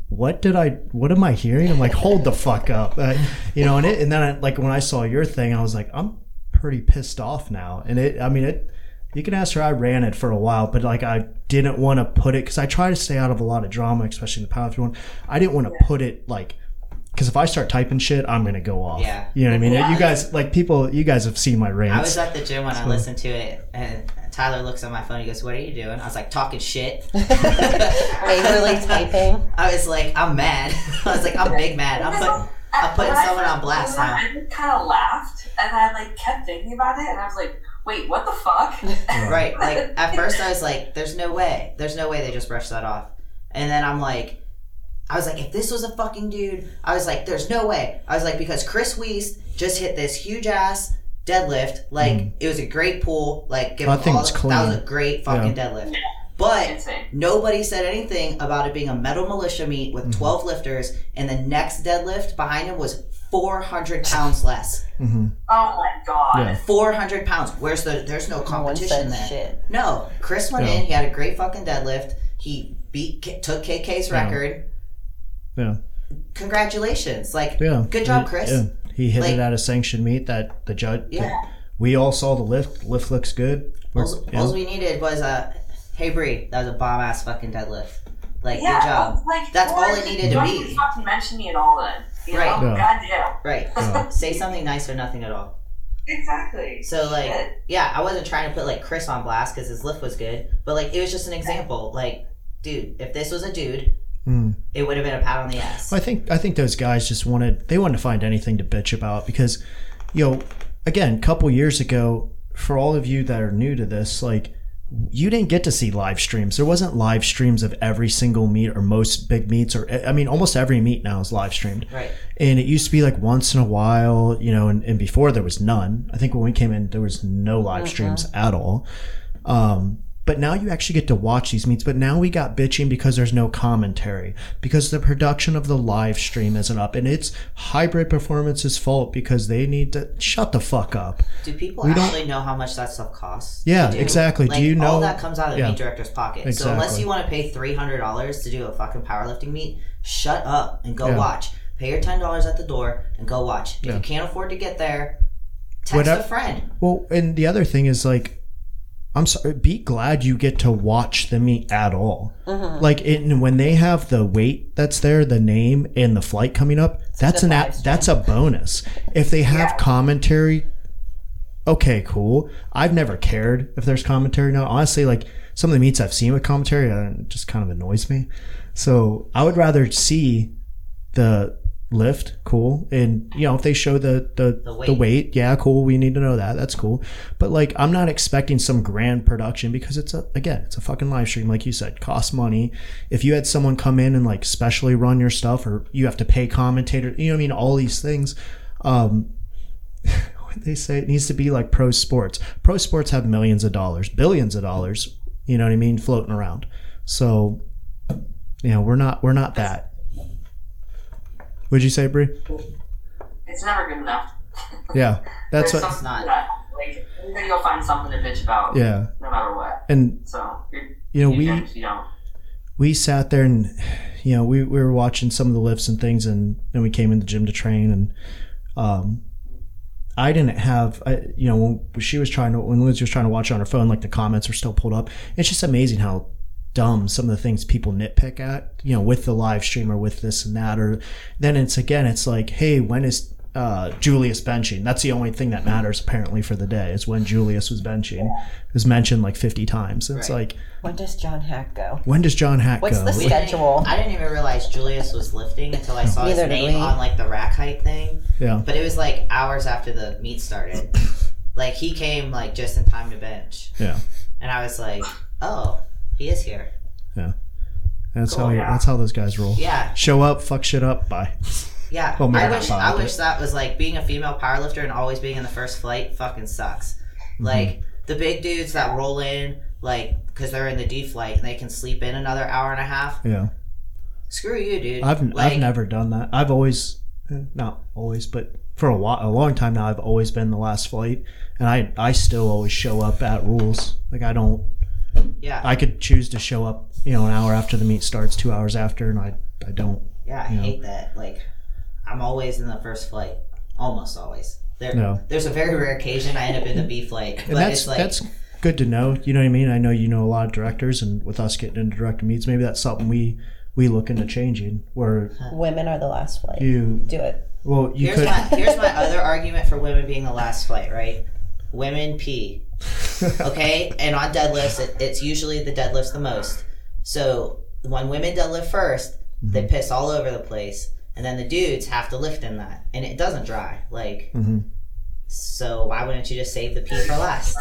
what did I what am I hearing? I'm like, hold the fuck up, uh, you know. And it, and then I, like when I saw your thing, I was like, I'm pretty pissed off now. And it, I mean, it. You can ask her. I ran it for a while, but like I didn't want to put it because I try to stay out of a lot of drama, especially in the powerlifting one. I didn't want to put it like because if I start typing shit, I'm gonna go off. Yeah. You know what I mean? Yeah. You guys like people. You guys have seen my range. i was at the gym when i listened to it and tyler looks at my phone he goes what are you doing i was like talking shit <laughs> Angrily typing. i was like i'm mad <laughs> i was like i'm big mad i'm like I'm putting I someone on blast now. I kind of laughed, and I like kept thinking about it, and I was like, "Wait, what the fuck?" Right. Like at <laughs> first I was like, "There's no way. There's no way they just brushed that off." And then I'm like, I was like, if this was a fucking dude, I was like, there's no way. I was like, because Chris Weist just hit this huge ass deadlift. Like it was a great pull. Like give I him think all it's the- clean. That was a great fucking deadlift. But nobody said anything about it being a metal militia meet with 12 lifters, and the next deadlift behind him was 400 pounds less. hmm Oh my god. Yeah. 400 pounds. Where's the? There's no No competition said there. shit. No, Chris went Yeah. in. He had a great fucking deadlift. He beat, took KK's Yeah. record. Yeah. Congratulations! Like, Yeah. good job, He- Chris. Yeah. He hit Like- it at a sanctioned meet that the judge. Yeah. that- we all saw the lift. Lift looks good. We're- All, yeah. all we needed was a, hey Bree, that was a bomb ass fucking deadlift. Like, Yeah, good job. like That's all Lord, it needed to don't be. even fucking mention me at all then. You Right. know? Yeah. Goddamn. Right. Yeah. Say something nice or nothing at all. Exactly. So like, Shit. yeah, I wasn't trying to put like Chris on blast because his lift was good, but like it was just an example. Like, dude, if this was a dude, Mm. it would have been a pat on the ass. I think I think those guys just wanted they wanted to find anything to bitch about because, you know, again, a couple years ago, for all of you that are new to this, like you didn't get to see live streams. There wasn't live streams of every single meet or most big meets or I mean almost every meet now is live streamed. Right. And it used to be like once in a while, you know, and, and before there was none. I think when we came in there was no live streams at all. Um but now you actually get to watch these meets. But now we got bitching because there's no commentary, because the production of the live stream isn't up, and it's Hybrid Performance's fault because they need to shut the fuck up. Do people We don't- actually know how much that stuff costs? Yeah, do? exactly. Do Like, you know- all that comes out of the Yeah. meet director's pocket? So unless you want to pay three hundred dollars to do a fucking powerlifting meet, shut up and go Yeah. watch. Pay your ten dollars at the door and go watch. If Yeah. you can't afford to get there, text Whatever- a friend. Well, and the other thing is like, I'm sorry, be glad you get to watch the meet at all. Like, it, when they have the weight that's there, the name and the flight coming up, that's an app, that's a bonus. If they have Yeah. commentary, okay, cool. I've never cared if there's commentary now. Honestly, like some of the meets I've seen with commentary, uh, it just kind of annoys me. So I would rather see the lift, cool, and you know if they show the the, The the, weight. weight. yeah, cool. We need to know that. That's cool. But like, I'm not expecting some grand production because it's a again, it's a fucking live stream, like you said, costs money. If you had someone come in and like specially run your stuff, or you have to pay commentator, you know what I mean, all these things. Um, <laughs> they say it needs to be like pro sports. Pro sports have millions of dollars, billions of dollars. You know what I mean, floating around. So, you know, we're not we're not that. Would you say, Bree? It's never good enough. Yeah, that's what. It's not. that, like, then you'll find something to bitch about. Yeah, No matter what. and So, you know you we don't- you don't. we sat there and you know we, we were watching some of the lifts and things and then we came in the gym to train and um I didn't have I, you know when she was trying to when Lindsay was trying to watch on her phone like the comments were still pulled up it's just amazing how dumb some of the things people nitpick at you know with the live stream or with this and that or then it's again it's like hey when is uh, Julius benching that's the only thing that matters apparently for the day is when Julius was benching it was mentioned like 50 times it's Right. like When does John Haack go? when does John Haack What's go What's the We Schedule. I didn't even realize Julius was lifting until I saw Neither his name on like the rack height thing. yeah But it was like hours after the meet started. <coughs> like he came like just in time to bench, yeah and I was like, "Oh, he is here." Yeah. That's Cool, how yeah. that's how those guys roll. Yeah, Show up, fuck shit up, bye. yeah. <laughs> Well, maybe I wish I wish that was like being a female powerlifter and always being in the first flight. Fucking sucks. Mm-hmm. Like the big dudes that roll in like because they're in the D flight and they can sleep in another hour and a half. Yeah, Screw you, dude. I've like, I've never done that. I've always, eh, not always, but for a while, a long time now, I've always been the last flight, and I I still always show up at rules. Like I don't, Yeah, I could choose to show up, you know, an hour after the meet starts, two hours after, and I I don't. Yeah, I you know. hate that. Like, I'm always in the first flight. Almost always. There, No. There's a very rare occasion I end up in the B flight, but And that's it's like, that's good to know. You know what I mean? I know you know a lot of directors, and with us getting into director meets, maybe that's something we we look into changing. Where Women are the last flight. you Do it. well you here's could my here's my other argument for women being the last flight. Right? Women pee. Okay, and on deadlifts, it, it's usually the deadlifts the most. So when women deadlift 1st they Mm-hmm. piss all over the place, and then the dudes have to lift in that, and it doesn't dry. Like, Mhm. so why wouldn't you just save the pee for last?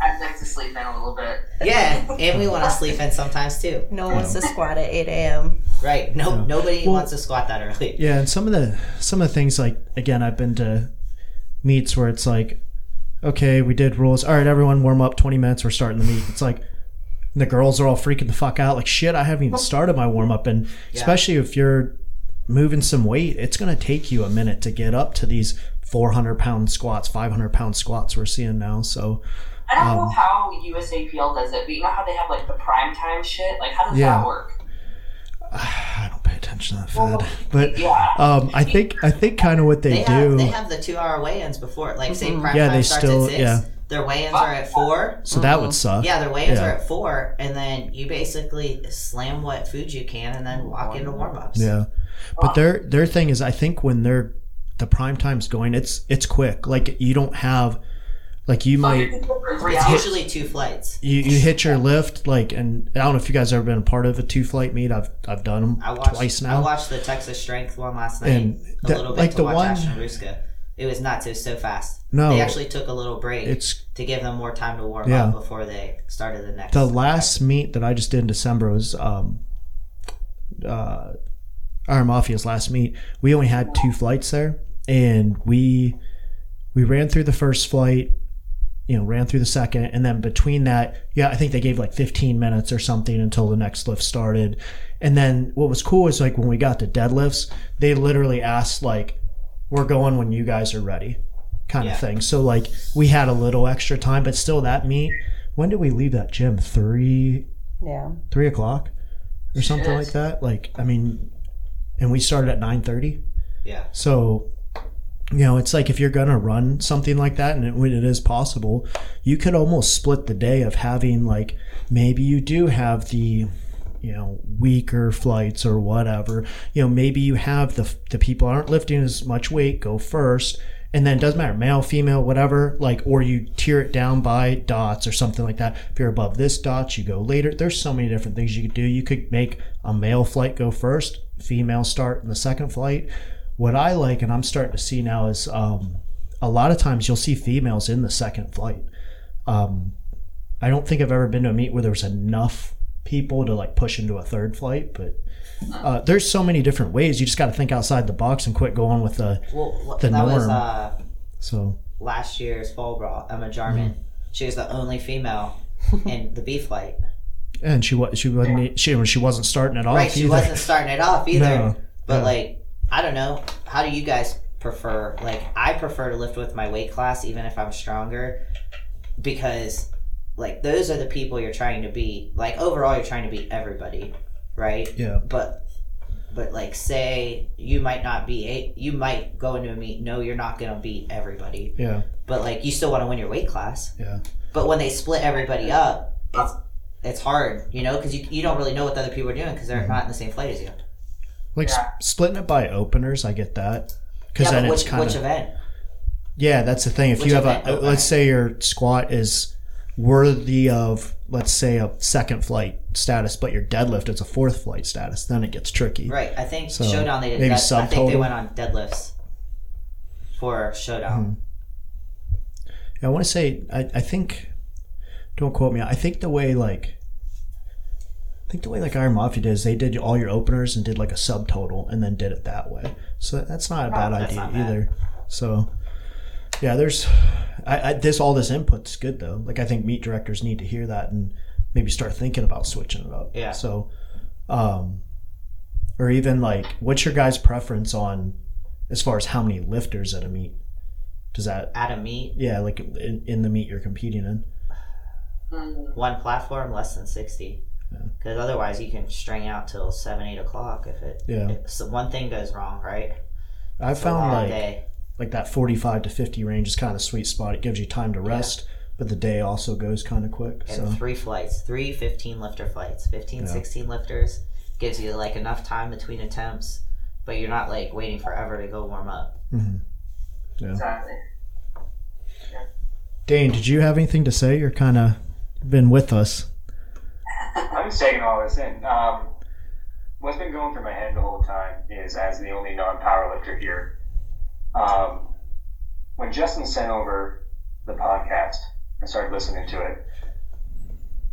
I'd like to sleep in a little bit. Yeah, and we want to sleep in sometimes too. No one wants to squat at 8 a.m. Right? No, Yeah. nobody Well- wants to squat that early. Yeah, and some of the some of the things like again, I've been to meets where it's like, okay, we did rules. All right, everyone, warm up. Twenty minutes. We're starting the meet. It's like the girls are all freaking the fuck out. Like shit, I haven't even started my warm up, and Yeah. especially if you're moving some weight, it's gonna take you a minute to get up to these 400 pound squats, 500 pound squats we're seeing now. So I don't Um, know how USAPL does it, but you know how they have like the prime time shit? Like, how does Yeah. that work? <sighs> I don't pay attention to that Well, fed, but Yeah. um, I think I think kind of what they, They do. have they have the two hour weigh-ins before, like say Mhm. prime Yeah, time they starts still- at six. yeah. Their weigh-ins are at four. so that would suck. Yeah, their weigh-ins Yeah. are at four, and then you basically slam what food you can, and then walk into warm-ups. Yeah, but their their thing is, I think when they're the prime time's going, it's it's quick. Like you don't have, like you might can go for three It's usually two flights. you, you hit your lift like, and I don't know if you guys ever been a part of a two flight meet. I've I've done them I watched. twice now. I watched the Texas Strength one last night. And a the- little bit like to the watch one- Ashton Rouska. It was nuts. It was so fast. No, they actually took a little break it's to give them more time to warm Yeah. up before they started the next. the last meet that I just did in December was um, uh, Iron Mafia's last meet. We only had two flights there, and we we ran through the first flight, you know, ran through the second, and then between that, yeah, I think they gave like 15 minutes or something until the next lift started. And then what was cool is like when we got to deadlifts, they literally asked like, "We're going when you guys are ready," kind Yeah. of thing. So like we had a little extra time, but still that meet. When did we leave that gym? Three Yeah. three o'clock or something Shit. like that. Like I mean, and we started at nine thirty. Yeah. So, you know, it's like if you're gonna run something like that, and it, when it is possible, you could almost split the day of having like maybe you do have the you know weaker flights or whatever. You know, maybe you have the the people aren't lifting as much weight go first. And then it doesn't matter, male, female, whatever, like, or you tier it down by dots or something like that. If you're above this dot, you go later. There's so many different things you could do. You could make a male flight go first, female start in the second flight. What I like, and I'm starting to see now, is um, a lot of times you'll see females in the second flight. Um, I don't think I've ever been to a meet where there was enough people to like push into a third flight, but uh, there's so many different ways. You just got to think outside the box and quit going with the Well, The that was norm. uh, so. last year's fall brawl. Emma Jarman. Mm-hmm. She was the only female <laughs> in the B flight. And she was she wasn't she she wasn't starting at all. right. She either. wasn't starting it off <laughs> either. No. But Yeah. like, I don't know. How do you guys prefer? Like, I prefer to lift with my weight class, even if I'm stronger, because like those are the people you're trying to beat. Like overall, you're trying to beat everybody, right? Yeah. But but like, say you might not be a, you might go into a meet. No, you're not gonna beat everybody. Yeah. But like, you still want to win your weight class. Yeah. But when they split everybody up, it's it's hard, you know, because you, you don't really know what the other people are doing because Mm-hmm. they're not in the same flight as you. Like Yeah. splitting it by openers, I get that. Because Yeah, then but it's which, kind which of event? yeah. That's the thing. If which you have event a opener? let's say your squat is worthy of let's say a second flight status, but your deadlift is a fourth flight status, then it gets tricky. Right. I think So, Showdown they did maybe that. I think they went on deadlifts for Showdown. Mm-hmm. I want to say I, I think don't quote me. I think the way like think the way like Iron Mafia did is they did all your openers and did like a subtotal and then did it that way. So that's not a bad that's idea not bad. either. So yeah, there's I, I this all this input's good though. Like I think meet directors need to hear that and maybe start thinking about switching it up. Yeah. So um or even like what's your guys' preference on as far as how many lifters at a meet? Does that At a meet, yeah, like in, in the meet you're competing in. One platform less than sixty. Because otherwise, you can string out till seven, eight o'clock if it. Yeah. If so one thing goes wrong, right? I It's found like day. like that 45 to 50 range is kind of the sweet spot. It gives you time to rest, but the day also goes kind of quick. and So three flights, three 15 lifter flights, 15, Yeah. 16 lifters gives you like enough time between attempts, but you're not like waiting forever to go warm up. Mm-hmm. Yeah. exactly. Dane, did you have anything to say? You're kind of been with us. I'm just taking all this in. Um, what's been going through my head the whole time is, as the only non-powerlifter here, um, when Justin sent over the podcast and started listening to it,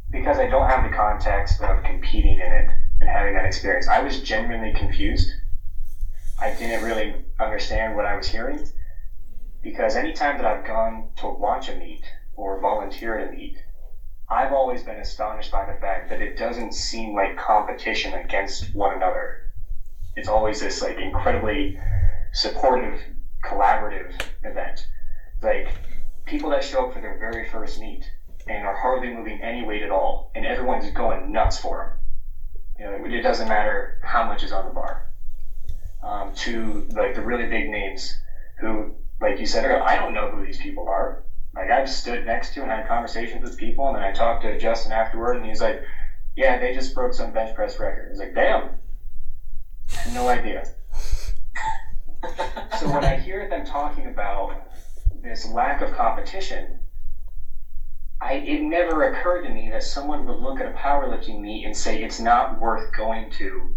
because I don't have the context of competing in it and having that experience, I was genuinely confused. I didn't really understand what I was hearing because anytime that I've gone to watch a meet or volunteer at a meet, I've always been astonished by the fact that it doesn't seem like competition against one another. It's always this like incredibly supportive, collaborative event. Like people that show up for their very first meet and are hardly moving any weight at all, and everyone's going nuts for them. You know, it doesn't matter how much is on the bar. Um, to like the really big names who, like you said I don't know who these people are. Like I've stood next to and had conversations with people, and then I talked to Justin afterward, and he's like, "Yeah, they just broke some bench press record." He's like, "Damn, no idea." <laughs> so when I hear them talking about this lack of competition, I, it never occurred to me that someone would look at a powerlifting meet and say it's not worth going to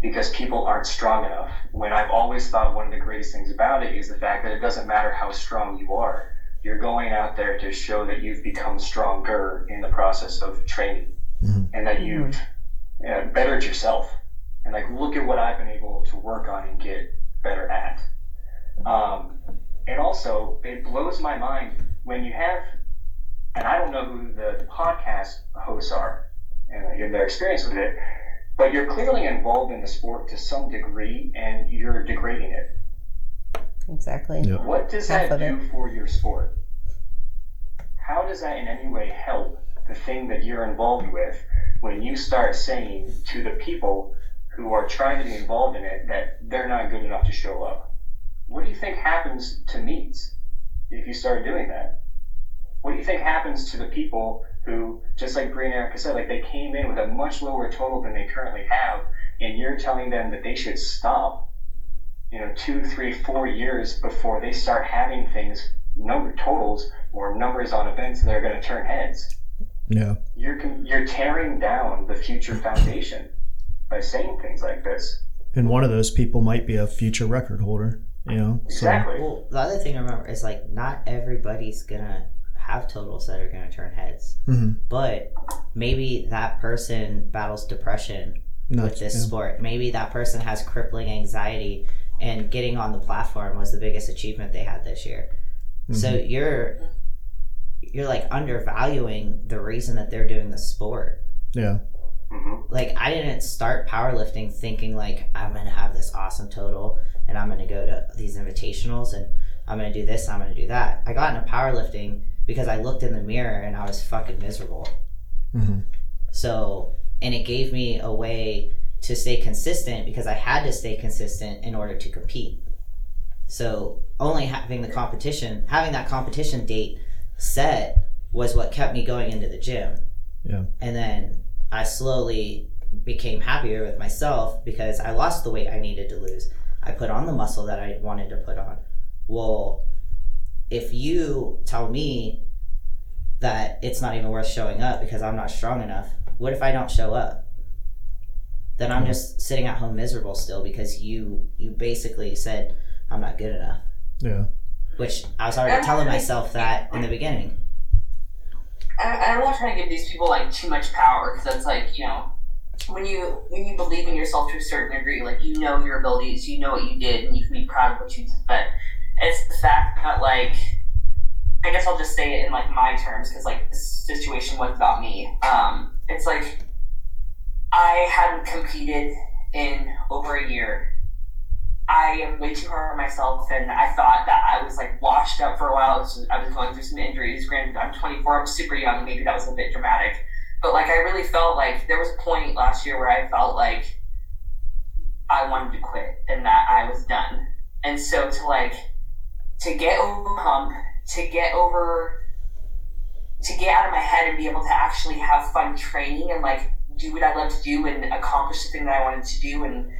because people aren't strong enough. When I've always thought one of the greatest things about it is the fact that it doesn't matter how strong you are. You're going out there to show that you've become stronger in the process of training Mhm. and that you've uh, bettered yourself. And like, look at what I've been able to work on and get better at. Um, and also, it blows my mind when you have, and I don't know who the podcast hosts are and their experience with it, but you're clearly involved in the sport to some degree and you're degrading it. Exactly. Yeah. What does Half that of do for your sport? How does that in any way help the thing that you're involved with when you start saying to the people who are trying to be involved in it that they're not good enough to show up? What do you think happens to meets if you start doing that? What do you think happens to the people who, just like Bree and Erica said, like they came in with a much lower total than they currently have, and you're telling them that they should stop? You know, two, three, four years before they start having things, number totals or numbers on events that are going to turn heads. Yeah. You're you're tearing down the future foundation by saying things like this. And one of those people might be a future record holder. You know. So, Exactly. Well, the other thing to remember is like not everybody's gonna have totals that are gonna turn heads, mhm. but maybe that person battles depression Not- with this yeah. sport. Maybe that person has crippling anxiety, and getting on the platform was the biggest achievement they had this year. So Mm-hmm. you're you're like undervaluing the reason that they're doing the sport. Yeah. hmm Like I didn't start powerlifting thinking like I'm gonna have this awesome total and I'm gonna go to these invitationals and I'm gonna do this, I'm gonna do that. I got into powerlifting because I looked in the mirror and I was fucking miserable. hmm So, and it gave me a way to stay consistent because I had to stay consistent in order to compete. So, only having the competition, having that competition date set was what kept me going into the gym. Yeah. And then I slowly became happier with myself because I lost the weight I needed to lose. I put on the muscle that I wanted to put on. Well, if you tell me that it's not even worth showing up because I'm not strong enough, what if I don't show up? Then I'm just sitting at home miserable still because you you basically said I'm not good enough. Yeah. Which I was already telling myself that in the beginning. And and I'm not trying to give these people like too much power because that's like you know when you when you believe in yourself to a certain degree, like you know your abilities, you know what you did, and you can be proud of what you did. But it's the fact that like I guess I'll just say it in like my terms because like this situation was about me. Um, it's like I hadn't competed in over a year. I am way too hard on myself, and I thought that I was like washed up for a while. I was, I was going through some injuries. Granted, I'm 24, I'm super young. Maybe that was a bit dramatic, but like I really felt like there was a point last year where I felt like I wanted to quit and that I was done. And so to like to get over the hump, to get over, to get out of my head and be able to actually have fun training and like do what I love to do and accomplish the thing that I wanted to do and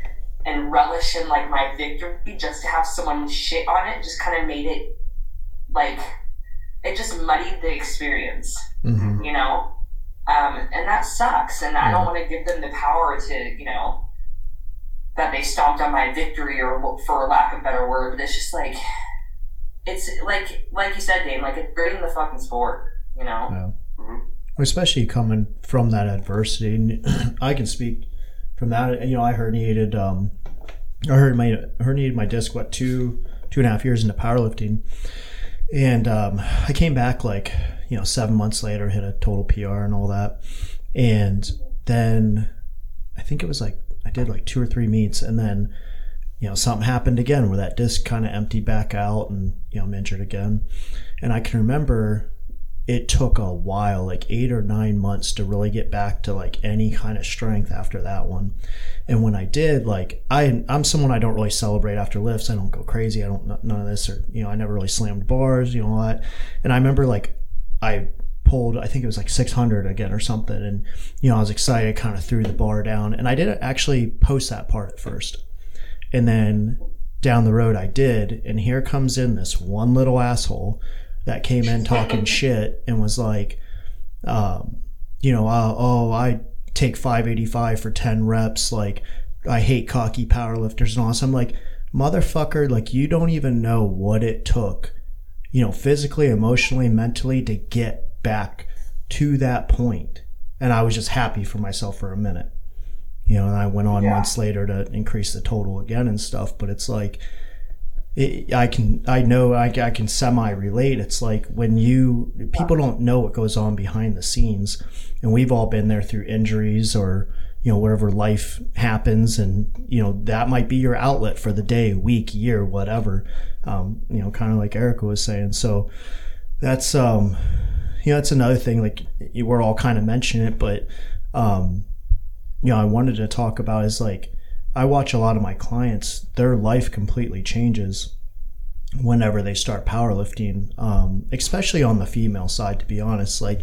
and relish in like my victory just to have someone shit on it just kind of made it like it just muddied the experience hmm you know um, and that sucks and i don't want to give them the power to you know that they stomped on my victory, or for lack of a better word. But it's just like it's like like you said, Dane. Like it's great in the fucking sport, you know. Yeah. Especially coming from that adversity. And <clears throat> I can speak from that. You know, I herniated. Um, I heard my herniated my disc what two two and a half years into powerlifting, and um, I came back like you know seven months later, hit a total PR and all that, and then I think it was like I did like two or three meets, and then you know something happened again where that disc kind of emptied back out, and you know I'm injured again, and I can remember it took a while, like eight or nine months to really get back to like any kind of strength after that one. And when I did, like I, I'm someone I don't really celebrate after lifts. I don't go crazy. I don't none of this, or you know, I never really slammed bars, you know, that. And I remember like I pulled, I think it was like 600 again or something, and you know, I was excited, kind of threw the bar down, and I didn't actually post that part at first, and then down the road I did, and here comes in this one little asshole that came in talking <laughs> shit and was like, um, you know, uh, oh, I take 585 for 10 reps. Like, I hate cocky powerlifters and all this. I'm like, motherfucker, like, you don't even know what it took, you know, physically, emotionally, mentally to get back to that point. And I was just happy for myself for a minute. You know, and I went on Yeah. months later to increase the total again and stuff. But it's like, it, I can I know I, I can semi relate. It's like when you people don't know what goes on behind the scenes, and we've all been there through injuries or you know wherever life happens, and you know that might be your outlet for the day, week, year, whatever. Um, you know, kind of like Erica was saying. So that's um, you know that's another thing. Like you- we're all kind of mentioning it, but um, you know I wanted to talk about is like I watch a lot of my clients, their life completely changes whenever they start powerlifting, um, especially on the female side, to be honest. Like,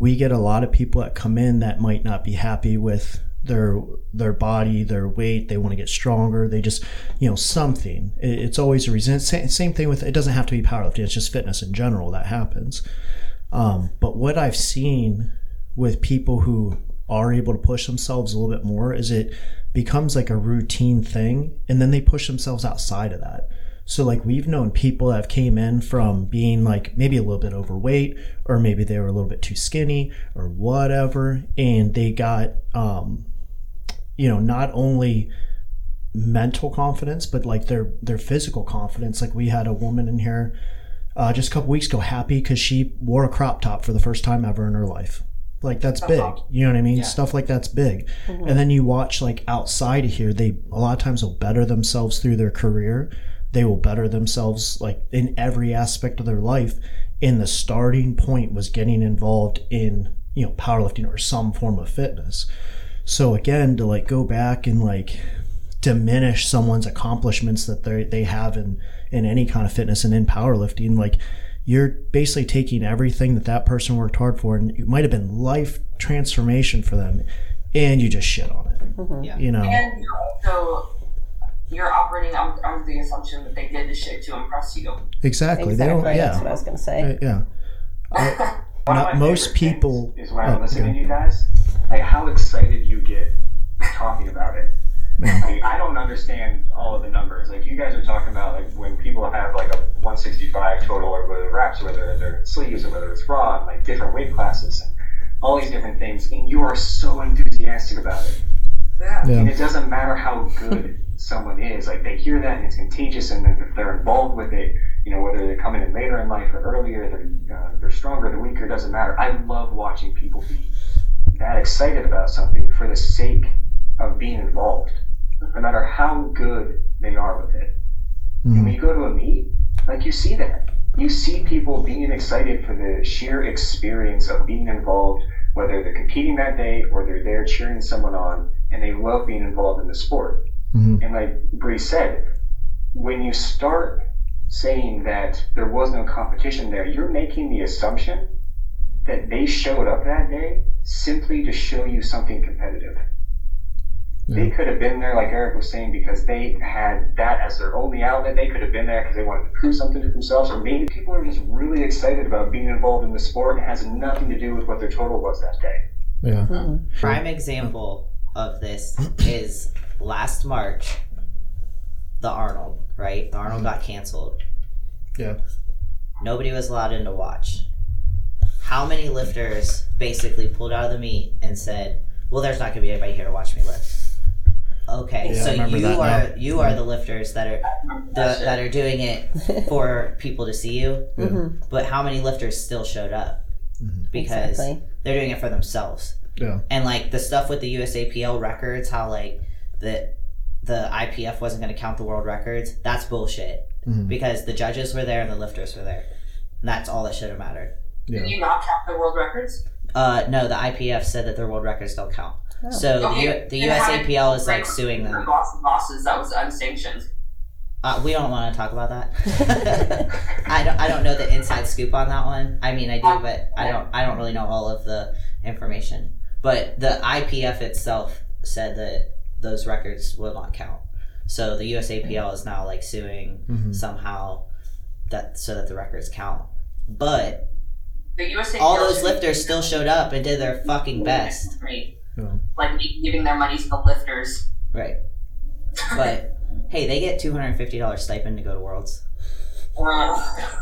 we get a lot of people that come in that might not be happy with their their body, their weight. They want to get stronger. They just, you know, something. It- It's always a reason. Same, same thing with it. Doesn't have to be powerlifting. It's just fitness in general that happens. Um, but what I've seen with people who are able to push themselves a little bit more is it becomes like a routine thing and then they push themselves outside of that. So like we've known people that have came in from being like maybe a little bit overweight or maybe they were a little bit too skinny or whatever and they got um you know not only mental confidence but like their their physical confidence. Like we had a woman in here uh, just a couple weeks ago happy because she wore a crop top for the first time ever in her life like that's uh-huh. big. You know what i mean? Yeah. stuff like that's big. And mm-hmm. then you watch like outside of here they a lot of times will better themselves through their career. They will better themselves like in every aspect of their life. And the starting point was getting involved in you know powerlifting or some form of fitness. So again to like go back and like diminish someone's accomplishments that they they have in in any kind of fitness and in powerlifting like you're basically taking everything that that person worked hard for and it might have been life transformation for them and you just shit on it Yeah. you know And so you're operating un- under the assumption that they did the shit to impress you. exactly, they don't Exactly. That's what I was gonna say. Uh, yeah <laughs> One of Not- my most people- is when oh, I'm listening okay. to you guys, like how excited you get talking about it. Like, I don't understand all of the numbers. Like you guys are talking about, like when people have like a 165 total or whether reps, or whether they're sleeves or whether it's raw, and like different weight classes and all these different things, and you are so enthusiastic about it. Yeah. Yeah. And it doesn't matter how good someone is. Like they hear that and it's contagious, and if they're involved with it, you know, whether they're coming in later in life or earlier, they're uh, they're stronger, they're weaker, doesn't matter. I love watching people be that excited about something for the sake of being involved, no matter how good they are with it. And when you go to a meet, like you see that. You see people being excited for the sheer experience of being involved, whether they're competing that day or they're there cheering someone on, and they love being involved in the sport. Mhm. And like Bree said, when you start saying that there was no competition there, you're making the assumption that they showed up that day simply to show you something competitive. They could have been there, like Eric was saying, because they had that as their only outlet. They could have been there because they wanted to prove something to themselves, or maybe people are just really excited about being involved in the sport and it has nothing to do with what their total was that day. yeah Mhm. Prime example. of this is last March, the Arnold, right? The Arnold got canceled. Yeah. Nobody was allowed in to watch. How many lifters basically pulled out of the meet and said, "Well, there's not going to be anybody here to watch me lift." Okay, Yeah, so you that are now. you are the lifters that are the, that are doing it <laughs> for people to see you. Mhm. But how many lifters still showed up? Because Exactly. they're doing it for themselves. Yeah. And like the stuff with the USAPL records, how like the the IPF wasn't going to count the world records. That's bullshit. Mhm. Because the judges were there and the lifters were there. And that's all that should have mattered. Yeah. Did you not count the world records? Uh, no, the IPF said that their world records don't count. Oh. So the, U- the USAPL is like suing them. Losses that was unsanctioned. Uh, we don't want to talk about that. <laughs> <laughs> I don't. I don't know the inside scoop on that one. I mean, I do, but I don't. I don't really know all of the information. But the IPF itself said that those records will not count. So the USAPL is now like suing Mhm. somehow that so that the records count. But The USA all those lifters still showed up and did their fucking best. Right. Yeah. Like giving their money to the lifters. Right. But <laughs> hey, they get two hundred and fifty dollars stipend to go to Worlds.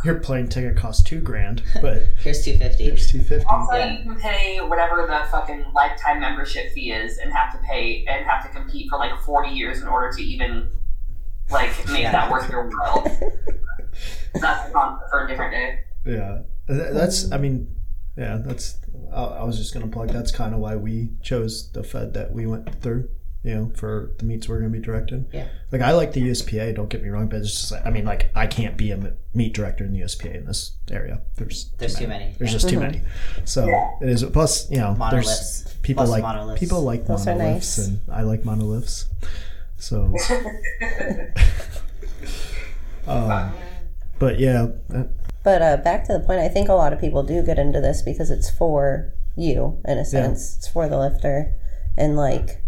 Your plane ticket costs two grand, but <laughs> Here's two fifty. it's two fifty. also, Yeah. you can pay whatever the fucking lifetime membership fee is, and have to pay and have to compete for like forty years in order to even like make Yeah. that worth your while. <laughs> That's on for a different day. Yeah, that's. I mean, yeah, that's. I, I was just gonna plug. That's kind of why we chose the Fed that we went through. You know, for the meets we're gonna be directing. Yeah. Like I like the USPA. Don't get me wrong, but it's just. like- I mean, like I can't be a meet director in the USPA in this area. There's There's too many. There's Yeah. just too many. So it is. Plus, you know, there's people Plus like monolifts. people like Those monolifts, nice. and I like monolifts. So. <laughs> <laughs> um, but yeah, that- But uh, back to the point, I think a lot of people do get into this because it's for you, in a sense. It's for the lifter. And, like,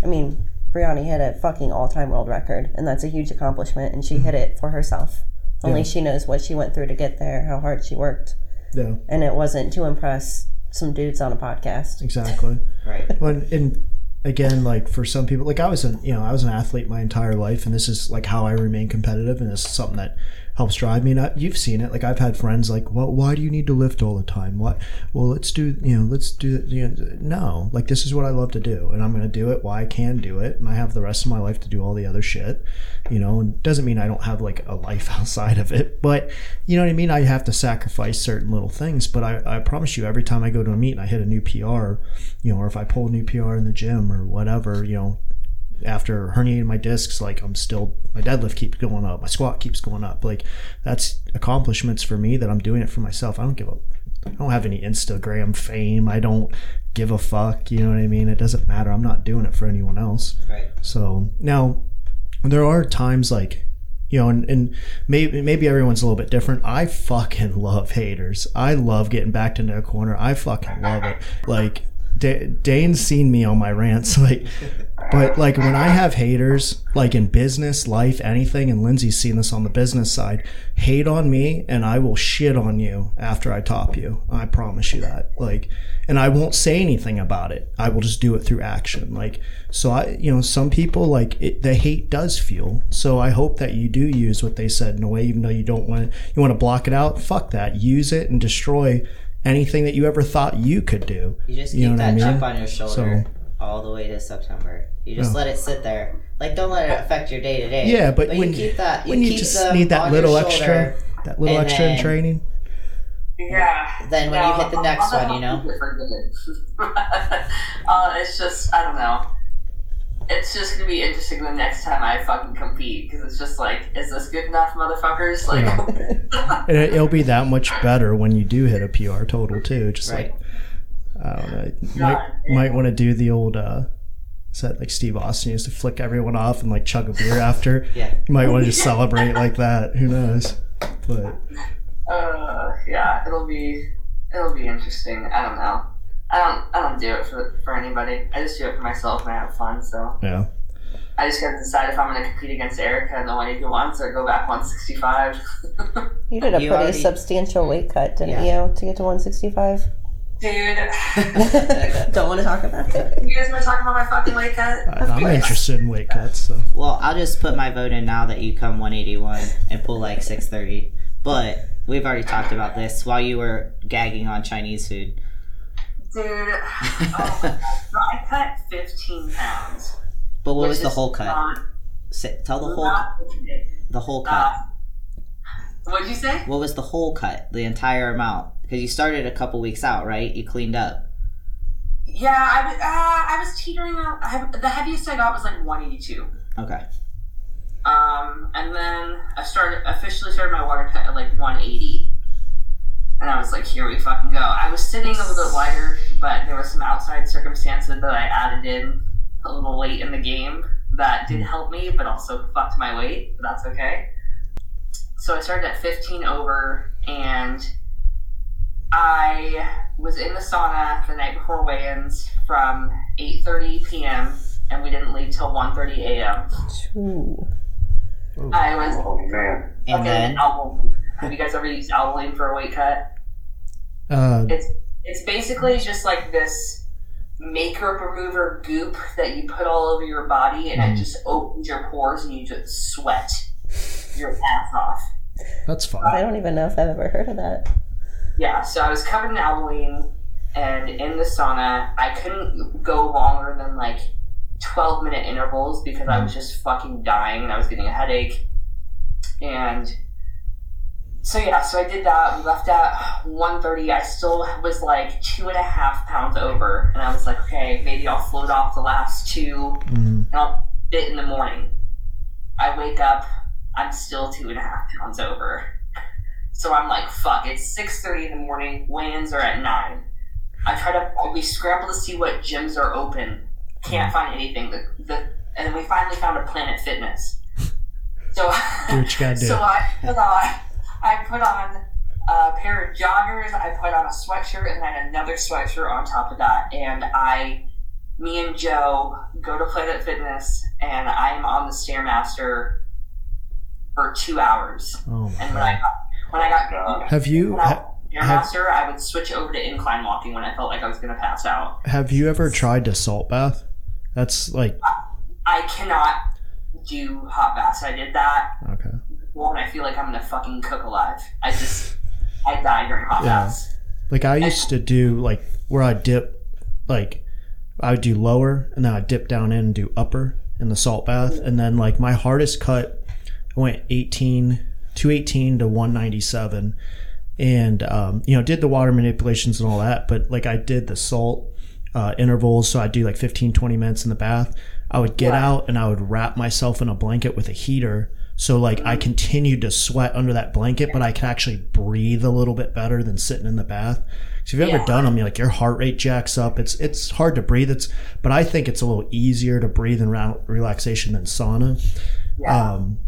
I mean, Brianna hit a fucking all time world record, and that's a huge accomplishment, and she hit it for herself. Only Yeah. she knows what she went through to get there, how hard she worked. yeah, And it wasn't to impress some dudes on a podcast. exactly. <laughs> Right. When and again, like for some people, like I was an you know I was an athlete my entire life, and this is like how I remain competitive, and this is something that helps drive me. And I, you've seen it. Like I've had friends like, well, why do you need to lift all the time? What? Well, let's do you know let's do you know no like this is what I love to do, and I'm going to do it while I can do it, and I have the rest of my life to do all the other shit. You know, and doesn't mean I don't have like a life <laughs> outside of it, but you know what I mean. I have to sacrifice certain little things, but I, I promise you, every time I go to a meet and I hit a new PR, you know, or if I pull a new PR in the gym or whatever, you know, after herniating my discs, like I'm still my deadlift keeps going up, my squat keeps going up. Like that's accomplishments for me that I'm doing it for myself. I don't give a I don't have any Instagram fame. I don't give a fuck. You know what I mean? It doesn't matter. I'm not doing it for anyone else. Right. So now there are times like you know, and, and maybe maybe everyone's a little bit different. I fucking love haters. I love getting backed into a corner. I fucking love it. Like Da- Dane's seen me on my rants, <laughs> like, but like when I have haters, like in business, life, anything, and Lindsay's seen this on the business side, hate on me, and I will shit on you after I top you. I promise you that. Like, and I won't say anything about it. I will just do it through action. Like, so I, you know, some people like it, the hate does fuel. So I hope that you do use what they said in a way, even though you don't want you want to block it out. Fuck that. Use it and destroy anything that you ever thought you could do. You just You keep know what I that mean? chip on your shoulder all the way to September. You just Yeah. let it sit there. Like don't let it affect your day to day. Yeah, but you when keep that, you when you just need that little extra, that little and extra in training. Yeah. Then when you hit the next one, you know? definitely forget it. uh, it's just I don't know. It's just gonna be interesting the next time I fucking compete because it's just like, is this good enough, motherfuckers? Like, <laughs> And it, it'll be that much better when you do hit a PR total too. Just Right. like I don't know, might might want to do the old. uh is that like Steve Austin used to flick everyone off and like chug a beer after? <laughs> Yeah. You might want to just <laughs> celebrate like that. Who knows? But uh, yeah, it'll be it'll be interesting. I don't know. I don't I don't do it for for anybody. I just do it for myself and I have fun. So yeah, I just gotta decide if I'm gonna compete against Erica in the 181s or go back 165. <laughs> You did a You pretty already- substantial weight cut, didn't Yeah. you, to get to 165? Dude, <laughs> Don't want to talk about it. you guys want to talk about my fucking weight cut? I, I'm interested in weight cuts. So. Well, I'll just put my vote in now that you come 181 and pull like 630. But we've already talked about this while you were gagging on Chinese food. Dude, <laughs> oh my God. I cut 15 pounds. But what was the whole cut? not- Say, tell the whole not okay. the whole Uh, cut. What'd you say? What was the whole cut? The entire amount? Because you started a couple weeks out, right? You cleaned up. Yeah, I was, uh, I was teetering out. I, the heaviest I got was like 182. Okay. Um, and then I started officially started my water cut at like 180. And I was like, here we fucking go. I was sitting a little bit lighter, but there was some outside circumstances that I added in a little late in the game that did help me, but also fucked my weight. But that's okay. So I started at 15 over, and I was in the sauna the night before weigh-ins from 8:30 p.m. and we didn't leave till 1:30 a.m. Ooh. I was Oh man. And fucking then Albolene. Have you guys ever used Albolene for a weight cut? Uh, It's it's basically just like this makeup remover goop that you put all over your body, and Mm. it just opens your pores, and you just sweat your ass off. that's fine. I don't even know if I've ever heard of that. Yeah, so I was covered in Albolene, and in the sauna, I couldn't go longer than like 12 minute intervals because I was just fucking dying and I was getting a headache. And so yeah, so I did that. We left at 1.30. I still was like two and a half pounds over, and I was like, okay, maybe I'll float off the last two Mhm. and I'll fit in the morning. I wake up, I'm still two and a half pounds over. So I'm like, fuck, it's 6.30 in the morning, weigh-ins are at 9. I try to, we scramble to see what gyms are open. Can't find anything. The, the, and then we finally found a Planet Fitness. So, <laughs> Do what you gotta do. so I put on, I put on a pair of joggers, I put on a sweatshirt, and then another sweatshirt on top of that. And I me and Joe go to Planet Fitness, and I am on the Stairmaster for two hours. Oh my And when I got when I got Have you I ha- Stairmaster, I would switch over to incline walking when I felt like I was going to pass out. have you ever tried to salt bath? That's like I cannot do hot baths. I did that okay. well, and I feel like I'm gonna fucking cook alive. I just I die during hot Yeah. baths. Like I used to do like where I dip like I would do lower and then I dip down in and do upper in the salt bath and then like my hardest cut I went 18 218 to 197 and um, you know did the water manipulations and all that but like I did the salt uh, intervals so I'd do like 15 20 minutes in the bath I would get Yeah. out and I would wrap myself in a blanket with a heater so like I continued to sweat under that blanket but I could actually breathe a little bit better than sitting in the bath so if you've ever done them, you like your heart rate jacks up. It's it's hard to breathe. It's but I think it's a little easier to breathe in relaxation than sauna. Yeah. Um,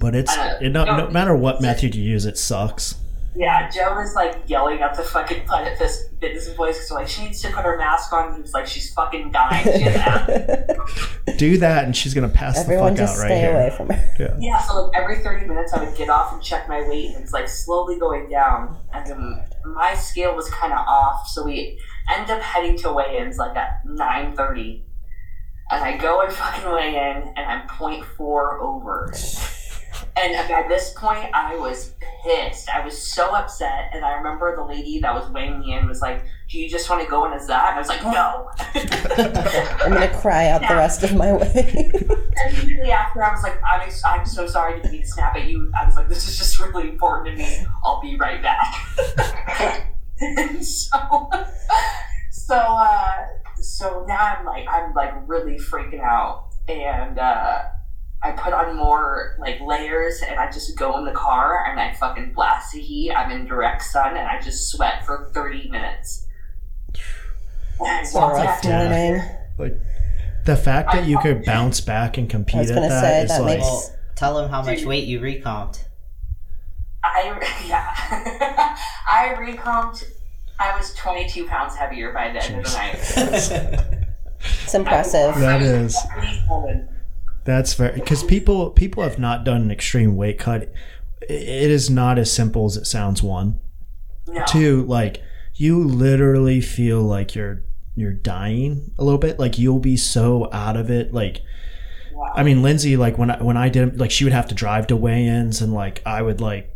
but it's I know. it, no, no matter what method you use, it sucks. Yeah, Joe is like yelling at the fucking Planet Fitness Fitness employees because like she needs to put her mask on. He was like, she's fucking dying. She. <laughs> Do that, and she's gonna pass Everyone the fuck just out right stay here. away from her. yeah, so like every thirty minutes I would get off and check my weight, and it's like slowly going down. And then my scale was kind of off, so we end up heading to weigh-ins like at nine thirty. And I go and fucking weigh in, and I'm 0.4 over. And at this point, I was pissed. I was so upset. And I remember the lady that was weighing me in was like, Do you just want to go in as that? And I was like, No. I'm gonna cry out the rest of my way. And immediately after, I was like, I'm, I'm so sorry to be snap at you. I was like, This is just really important to me. I'll be right back. <laughs> and so, <laughs> so, uh, so now I'm like, I'm like really freaking out. And, uh, I put on more like layers and I just go in the car and I fucking blast the heat. I'm in direct sun and I just sweat for 30 minutes. And It's a once I rough morning. Like the fact that you could bounce back and I compete was at gonna that say, is that like makes- Well, tell them how much weight you recomped. I <laughs> yeah, <laughs> I recomped. I was 22 pounds heavier by the end of the night. It's impressive. That is. is. That's very because people people have not done an extreme weight cut. It is not as simple as it sounds. One, No. two, like you literally feel like you're you're dying a little bit. Like you'll be so out of it. Like I mean, Lindsay, like when I when I did like she would have to drive to weigh-ins and like I would like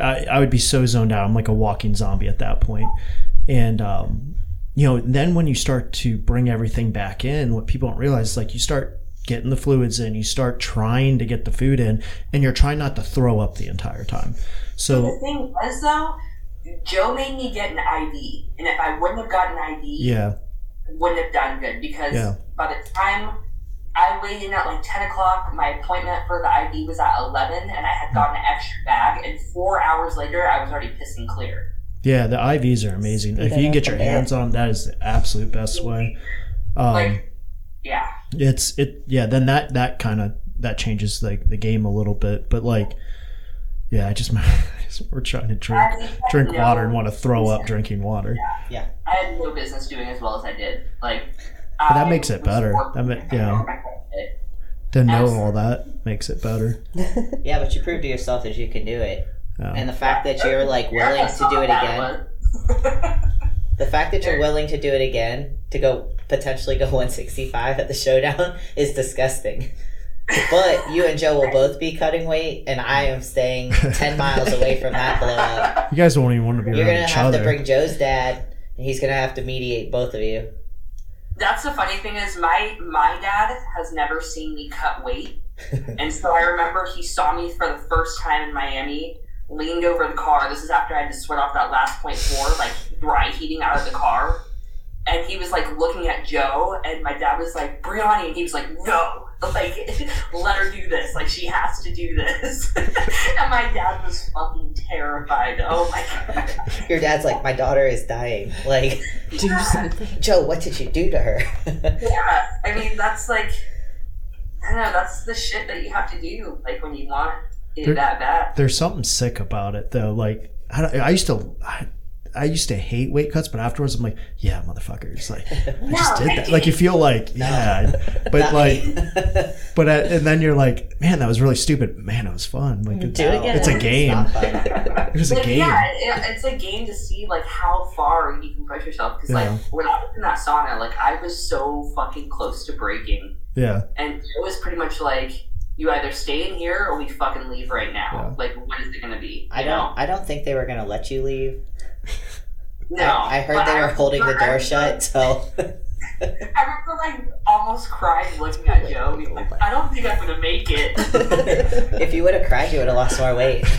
I, I would be so zoned out. I'm like a walking zombie at that point. And um, you know, then when you start to bring everything back in, what people don't realize is like you start getting the fluids in, you start trying to get the food in, and you're trying not to throw up the entire time. So the thing was though, Joe made me get an IV, and if I wouldn't have gotten an IV, yeah, wouldn't have done good because Yeah. by the time I weighed in at like ten o'clock, my appointment for the IV was at eleven, and I had gotten an extra bag, and four hours later, I was already pissing clear. yeah, the IVs are amazing. If you can get your hands on that is the absolute best way. Um, Like, yeah. it's it yeah then that that kind of that changes like the game a little bit but like yeah i just <laughs> we're trying to drink drink no water and want to throw up drinking water Yeah. I had no business doing as well as I did. Like, But that makes it better. working That ma- yeah. it. to know all that makes it better <laughs> Yeah, but you proved to yourself that you can do it. Yeah. And the fact that you're like willing to do it again, <laughs> the fact that you're willing to do it again, to go potentially go <laughs> 165 at the showdown is disgusting. But you and Joe will both be cutting weight, and I am staying 10 miles away from that blow up. you guys don't even want to be around the child. You're gonna have other to bring Joe's dad, and he's gonna have to mediate both of you. That's the funny thing is my my dad has never seen me cut weight, <laughs> and so I remember he saw me for the first time in Miami, leaned over the car. This is after I had to sweat off that last point four, like dry heating out of the car, and he was like looking at Joe, and my dad was like Brianni, and he was like no. Like, <laughs> let her do this. Like, she has to do this. <laughs> and my dad was fucking terrified. Oh my god. Your dad's like, my daughter is dying. Like, <laughs> do something. Joe, what did you do to her? Yeah, I mean that's like, I don't know. That's the shit that you have to do. Like when you want it There- that bad. there's something sick about it though like i, I used to I, I used to hate weight cuts but afterwards i'm like yeah motherfuckers like i just did that like you feel like yeah <laughs> but like <laughs> but uh, and then you're like man that was really stupid man it was fun like it's, Do it again. it's a game It's it was a Like, game yeah, it, it's a game to see like how far you can push yourself. Because Yeah. like when I was in that sauna, like I was so fucking close to breaking, yeah and it was pretty much like you either stay in here or we fucking leave right now. Yeah. Like what is it gonna be? I you don't. know? I don't think they were gonna let you leave. No, I, I heard but they were I holding the door shut. So I remember like almost crying looking at Joe. like, I don't think I'm gonna make it. <laughs> if you would have cried, you would have lost more weight. <laughs> <laughs>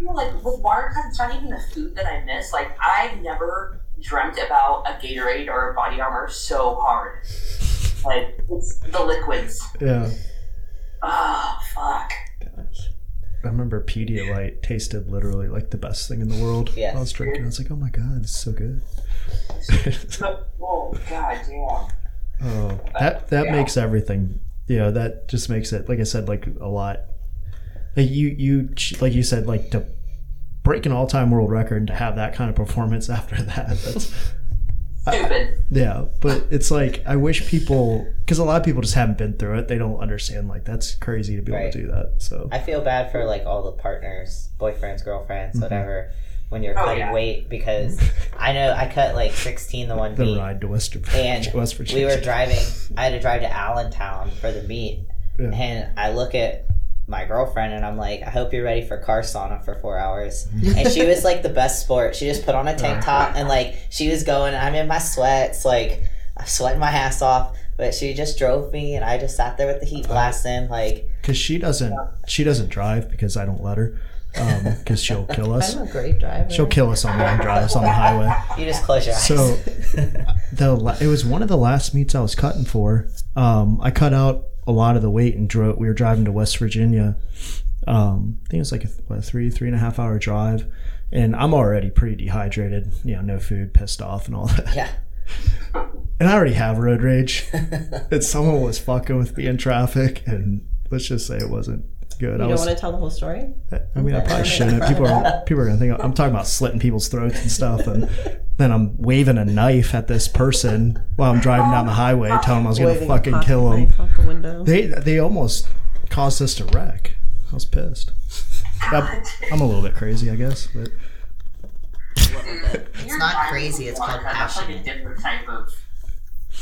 like with water cuts, it's not even the food that I miss. Like I've never dreamt about a Gatorade or a body armor so hard. Like it's the liquids. yeah Oh fuck. I remember Pedialyte tasted literally like the best thing in the world. Yes. I was drinking. I was like, "Oh my god, it's so good." <laughs> oh god damn. oh, that that Yeah. makes everything. You know, that just makes it. Like I said, like a lot. Like you, you, like you said, like to break an all-time world record and to have that kind of performance <laughs> after that. That's Stupid. yeah. But it's like I wish people, because a lot of people just haven't been through it. They don't understand. Like that's crazy to be able to do that. So I feel bad for like all the partners, boyfriends, girlfriends, Mhm. whatever, when you're Oh, cutting yeah. weight because I know I cut like 16 the one the meet. ride to West, And <laughs> West We were driving. I had to drive to Allentown for the meet, Yeah. and I look at my girlfriend and I'm like, I hope you're ready for car sauna for four hours. <laughs> and she was like the best sport. She just put on a tank uh-huh. top and like she was going. I'm in my sweats, like I'm sweating my ass off. But she just drove me, and I just sat there with the heat uh-huh. blasting. Like because she doesn't she doesn't drive because I don't let her um, because she'll kill <laughs> us. I'm a great driver. She'll kill us on long drives on the highway. <laughs> you just close your eyes. So the it was one of the last meets I was cutting for. Um, I cut out a lot of the weight and drove. We were driving to West Virginia. Um, I think it was like a, what, a three three and a half hour drive, and I'm already pretty dehydrated. You know, no food, pissed off, and all that. yeah. <laughs> And I already have road rage. <laughs> and someone was fucking with me in traffic, and let's just say it wasn't good. You I don't was. want to tell the whole story? I mean, I probably shouldn't. People are <laughs> people are gonna think I'm talking about slitting people's throats and stuff, and then I'm waving a knife at this person while I'm driving down the highway, telling them I was gonna Waving fucking kill knife them. The. They they almost caused us to wreck. I was pissed. I'm, I'm a little bit crazy, I guess, but It's not crazy, it's called That's like a different type of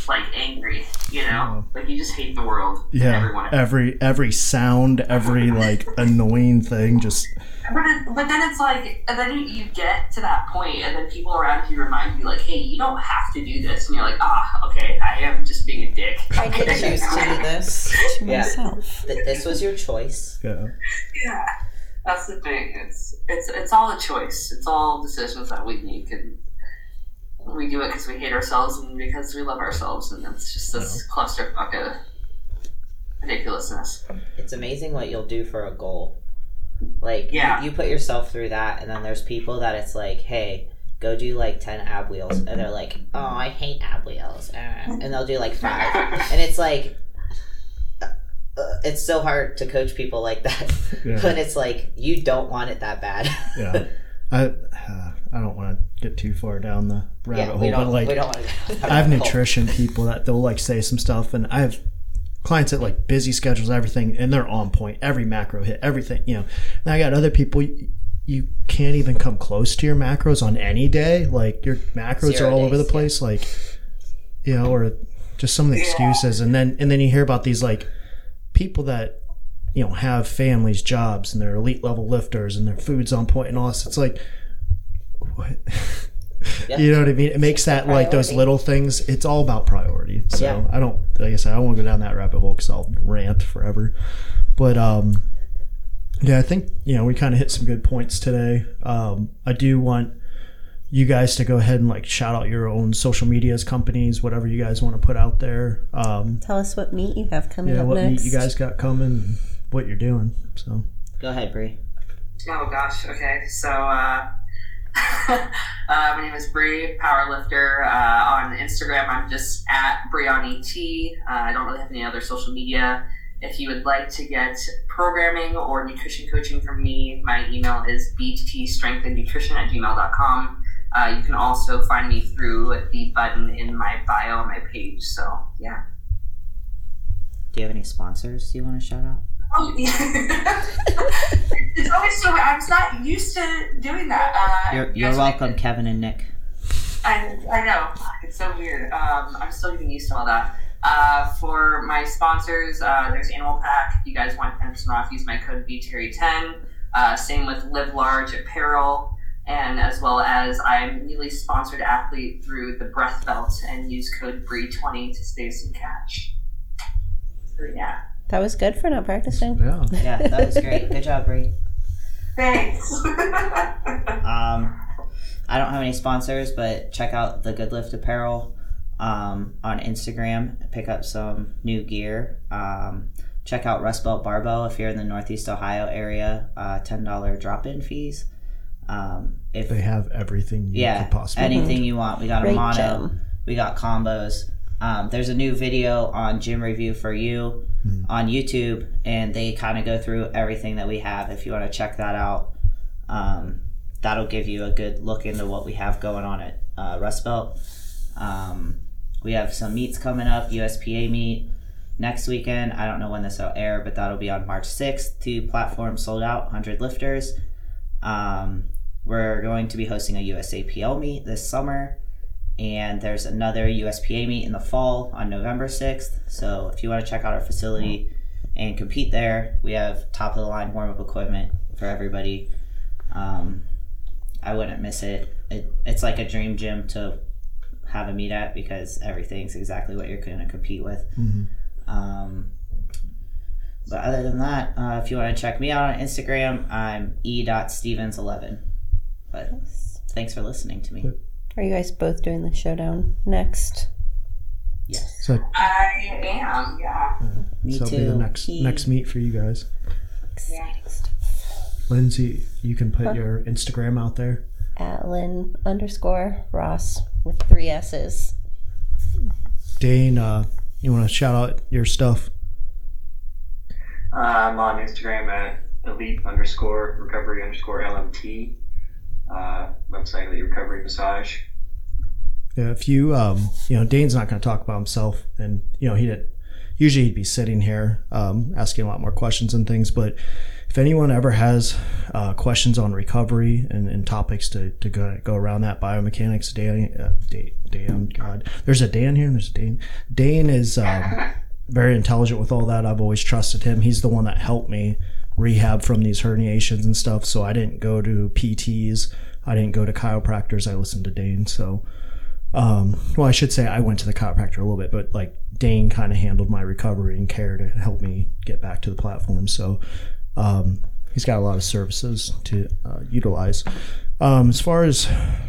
like angry, you know? Like you just hate the world. yeah, Everyone. every every sound, every like annoying thing, just But, it, but then it's like, and then you, you get to that point, and then people around you remind you, like, hey, you don't have to do this. And you're like, ah, okay, I am just being a dick. I did choose to do <laughs> this. To Yeah. myself. Th- This was your choice. yeah. Yeah, that's the thing. It's it's it's all a choice. It's all decisions that we make, and we do it because we hate ourselves and because we love ourselves, and it's just this clusterfuck of ridiculousness. It's amazing what you'll do for a goal. Like, you- Yeah. you, put yourself through that, and then there's people that it's like, hey, go do like 10 ab wheels. And they're like, oh, I hate ab wheels. uh," And they'll do like five. <laughs> And it's like, uh, uh, it's so hard to coach people like that <laughs> Yeah. when it's like, you don't want it that bad. yeah. <laughs> I uh, I don't want to get too far down the rabbit yeah, hole, but like I have nutrition people that they'll like say some stuff, and I have clients that like busy schedules, everything, and they're on point. Every macro hit, everything, you know. And I got other people. You, can't even come close to your macros on any day. Like your macros Zero are all over the days, yeah. place. Like you know, or just some of the excuses, and then and then you hear about these like people that you know have families, jobs, and they're elite level lifters, and their food's on point and all this. It's like what. <laughs> Yeah. You know what I mean? It makes that like those little things. It's all about priority. So Yeah. I don't, like I said, I don't want to go down that rabbit hole because I'll rant forever. But um, yeah, I think you know we kind of hit some good points today. Um, I do want you guys to go ahead and like shout out your own social medias, companies, whatever you guys want to put out there. Um, Tell us what meat you have coming yeah, up what next. meet you guys got coming, what you're doing. So Go ahead, Bree. Oh gosh. Okay. So uh, <laughs> uh, my name is Bree, powerlifter. Uh, on Instagram, I'm just at Briani T. Uh, I don't really have any other social media. If you would like to get programming or nutrition coaching from me, my email is btstrengthandnutrition at gmail.com. Uh, you can also find me through the button in my bio on my page. So, yeah. Do you have any sponsors you want to shout out? Oh, yeah. it's always so. I was not used to doing that. Uh, You're, you you're welcome, Kevin and Nick. I, I know. It's so weird. Um, I'm still getting used to all that. Uh, for my sponsors, uh, there's Animal Pak. If you guys want 10% off, use my code BTerry10. Uh, same with Live Large Apparel. And as well as I'm a newly sponsored athlete through the Breath Belt and use code BRE20 to save some cash. So, yeah. That was good for not practicing. yeah, Yeah, that was great. Good job, Bree. Thanks. <laughs> Um, I don't have any sponsors, but check out the Good Lift Apparel um, on Instagram. Pick up some new gear. Um, check out Rust Belt Barbell if you're in the Northeast Ohio area. Uh, Ten dollar drop in fees. Um, if they have everything you yeah, could possibly. anything you want, we got a Great mono. gym. We got combos. Um, there's a new video on Gym Review for You on YouTube, and they kind of go through everything that we have. If you want to check that out, um, that'll give you a good look into what we have going on at uh, Rust Belt. Um, we have some meets coming up, USPA meet next weekend. I don't know when this will air, but that'll be on March 6th. Two platforms sold out, 100 lifters. Um, we're going to be hosting a USAPL meet this summer, and there's another USPA meet in the fall on November 6th. So if you want to check out our facility and compete there, we have top of the line warm up equipment for everybody. Um, I wouldn't miss it. it. It's like a dream gym to have a meet at because everything's exactly what you're going to compete with. Mhm. Um, but other than that, uh, if you want to check me out on Instagram, I'm e.stevens11. But thanks for listening to me. Are you guys both doing the showdown next? Yes. So I am, yeah. Me so too. it'll be the next He- next meet for you guys. Exciting stuff. Lindsay, you can put your Instagram out there. At Lynn underscore Ross with three S's. Dane, uh, you want to shout out your stuff? Uh, I'm on Instagram at elite underscore recovery underscore LMT. Uh, website Elite Recovery Massage. Yeah, if you, um, you know, Dane's not going to talk about himself, and you know, he did. Usually, he'd be sitting here um, asking a lot more questions and things. But if anyone ever has uh, questions on recovery and, and topics to, to go, go around that biomechanics, Dan, uh, Dan, Dan, God, there's a Dan here and there's a Dane. Dane is um, <laughs> very intelligent with all that. I've always trusted him. He's the one that helped me rehab from these herniations and stuff. So I didn't go to PTs. I didn't go to chiropractors. I listened to Dane. So, um, well, I should say I went to the chiropractor a little bit, but like Dane kind of handled my recovery and care to help me get back to the platform. So, um, he's got a lot of services to uh, utilize. Um, as far as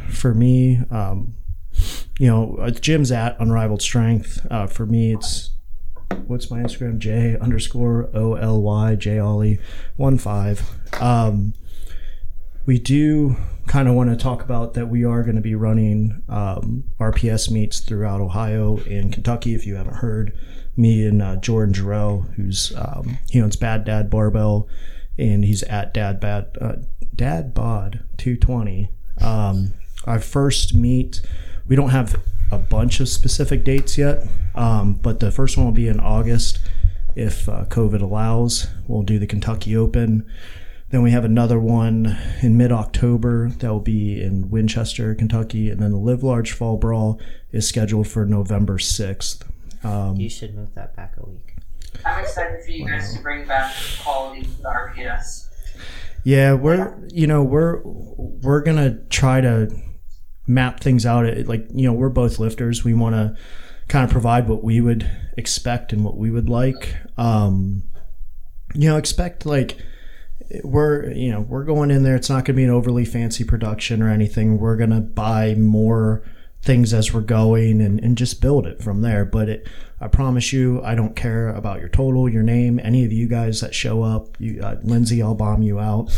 for me, um, you know, uh, Jim's at Unrivaled Strength. Uh, for me, it's what's my Instagram? J underscore O L Y J Ollie one five. Um, we do kind of want to talk about that we are going to be running um, RPS meets throughout Ohio and Kentucky. If you haven't heard, me and uh, Jordan Jarrell, who's um, he owns Bad Dad Barbell, and he's at Dad Bad uh, Dad Bod two twenty. Um, our first meet, we don't have a bunch of specific dates yet, um, but the first one will be in August if uh, COVID allows. We'll do the Kentucky Open. Then we have another one in mid October that will be in Winchester, Kentucky. And then the Live Large Fall Brawl is scheduled for November 6th. Um, You should move that back a week. I'm excited for you guys to bring back quality to the RPS. yeah, we're, you know, we're, we're going to try to map things out. Like, you know, we're both lifters. We want to kind of provide what we would expect and what we would like. Um, you know, expect like, we're you know we're going in there. It's not going to be an overly fancy production or anything. We're going to buy more things as we're going and, and just build it from there. But it i promise you i don't care about your total your name any of you guys that show up. You uh, lindsay i'll bomb you out.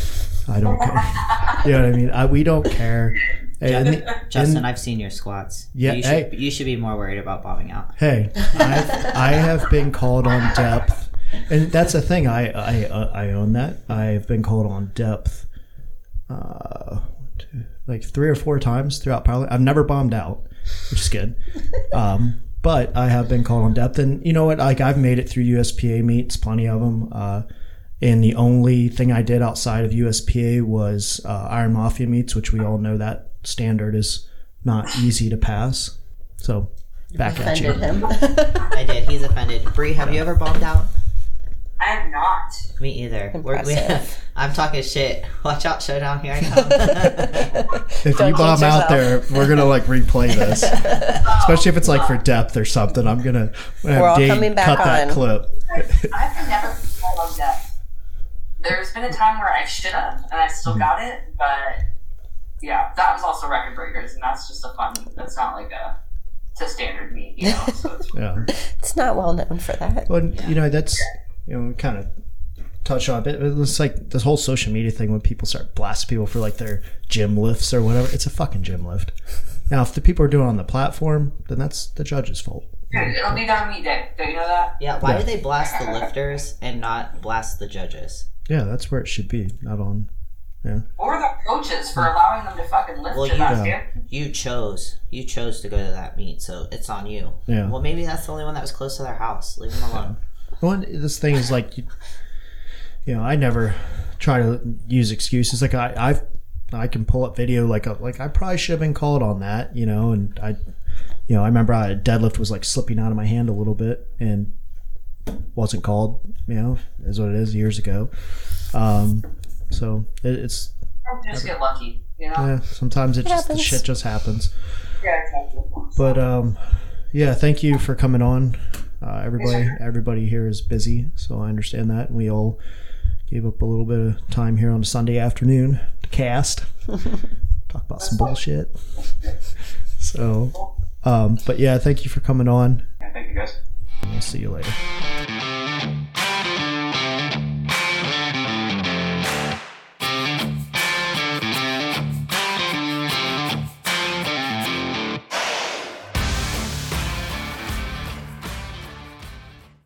I don't care. <laughs> You know what i mean? I, we don't care and, and- Justin, <laughs> I've seen your squats. Yeah, you should, hey. you should be more worried about bombing out. Hey, I've, <laughs> I have been called on depth, and that's the thing. I I uh, I own that. I've been called on depth, uh, two, like three or four times throughout power. I've never bombed out, which is good. <laughs> Um, but I have been called on depth, and you know what? Like I've made it through USPA meets, plenty of them. Uh, and the only thing I did outside of USPA was uh, Iron Mafia meets, which we all know that standard is not easy to pass. So back at you. Offended him. <laughs> I did. He's offended. Bree, have you ever bombed out? I have not. Me either. We're, we, <laughs> Impressive. I'm talking shit. Watch out, Showdown. Here I <laughs> come. If Don't you bomb jinx out there, we're gonna like replay this, especially if it's like for depth or something. I'm gonna, I'm have We're all Dave coming back cut that on. clip. I've never been called on death. There's been a time where I should have, and I still mm-hmm. got it, but yeah, that was also record breakers, and that's just a fun. That's not like a it's a standard meet, you know. So it's, <laughs> Yeah, it's not well known for that. well, you know that's you know kind of touch on it. It's like this whole social media thing when people start blasting people for like their gym lifts or whatever. It's a fucking gym lift. <laughs> Now, if the people are doing it on the platform, then that's the judge's fault. Dude, it'll be their meet day. Don't you know that? yeah, why Yeah. do they blast the lifters and not blast the judges? Yeah, that's where it should be, not on. Or the coaches for allowing them to fucking lift Well, to that you- standard. You chose. You chose to go to that meet, so it's on you. Yeah. Well, maybe that's the only one that was close to their house. Leave them alone. Well, this thing is like, you, you know, I never try to use excuses. Like I, I've, I can pull up video like, a, like I probably should have been called on that, you know, and I, you know, I remember I deadlift was like slipping out of my hand a little bit and wasn't called, you know, is what it is years ago. Um, so it, it's You just get lucky, you know. yeah, sometimes it just the shit just happens. Yeah, exactly. But um, yeah, thank you for coming on. Uh, everybody, everybody here is busy, so I understand that. We all gave up a little bit of time here on a Sunday afternoon to cast, <laughs> talk about some bullshit. <laughs> So, um, but yeah, thank you for coming on. Yeah, thank you guys. We'll see you later.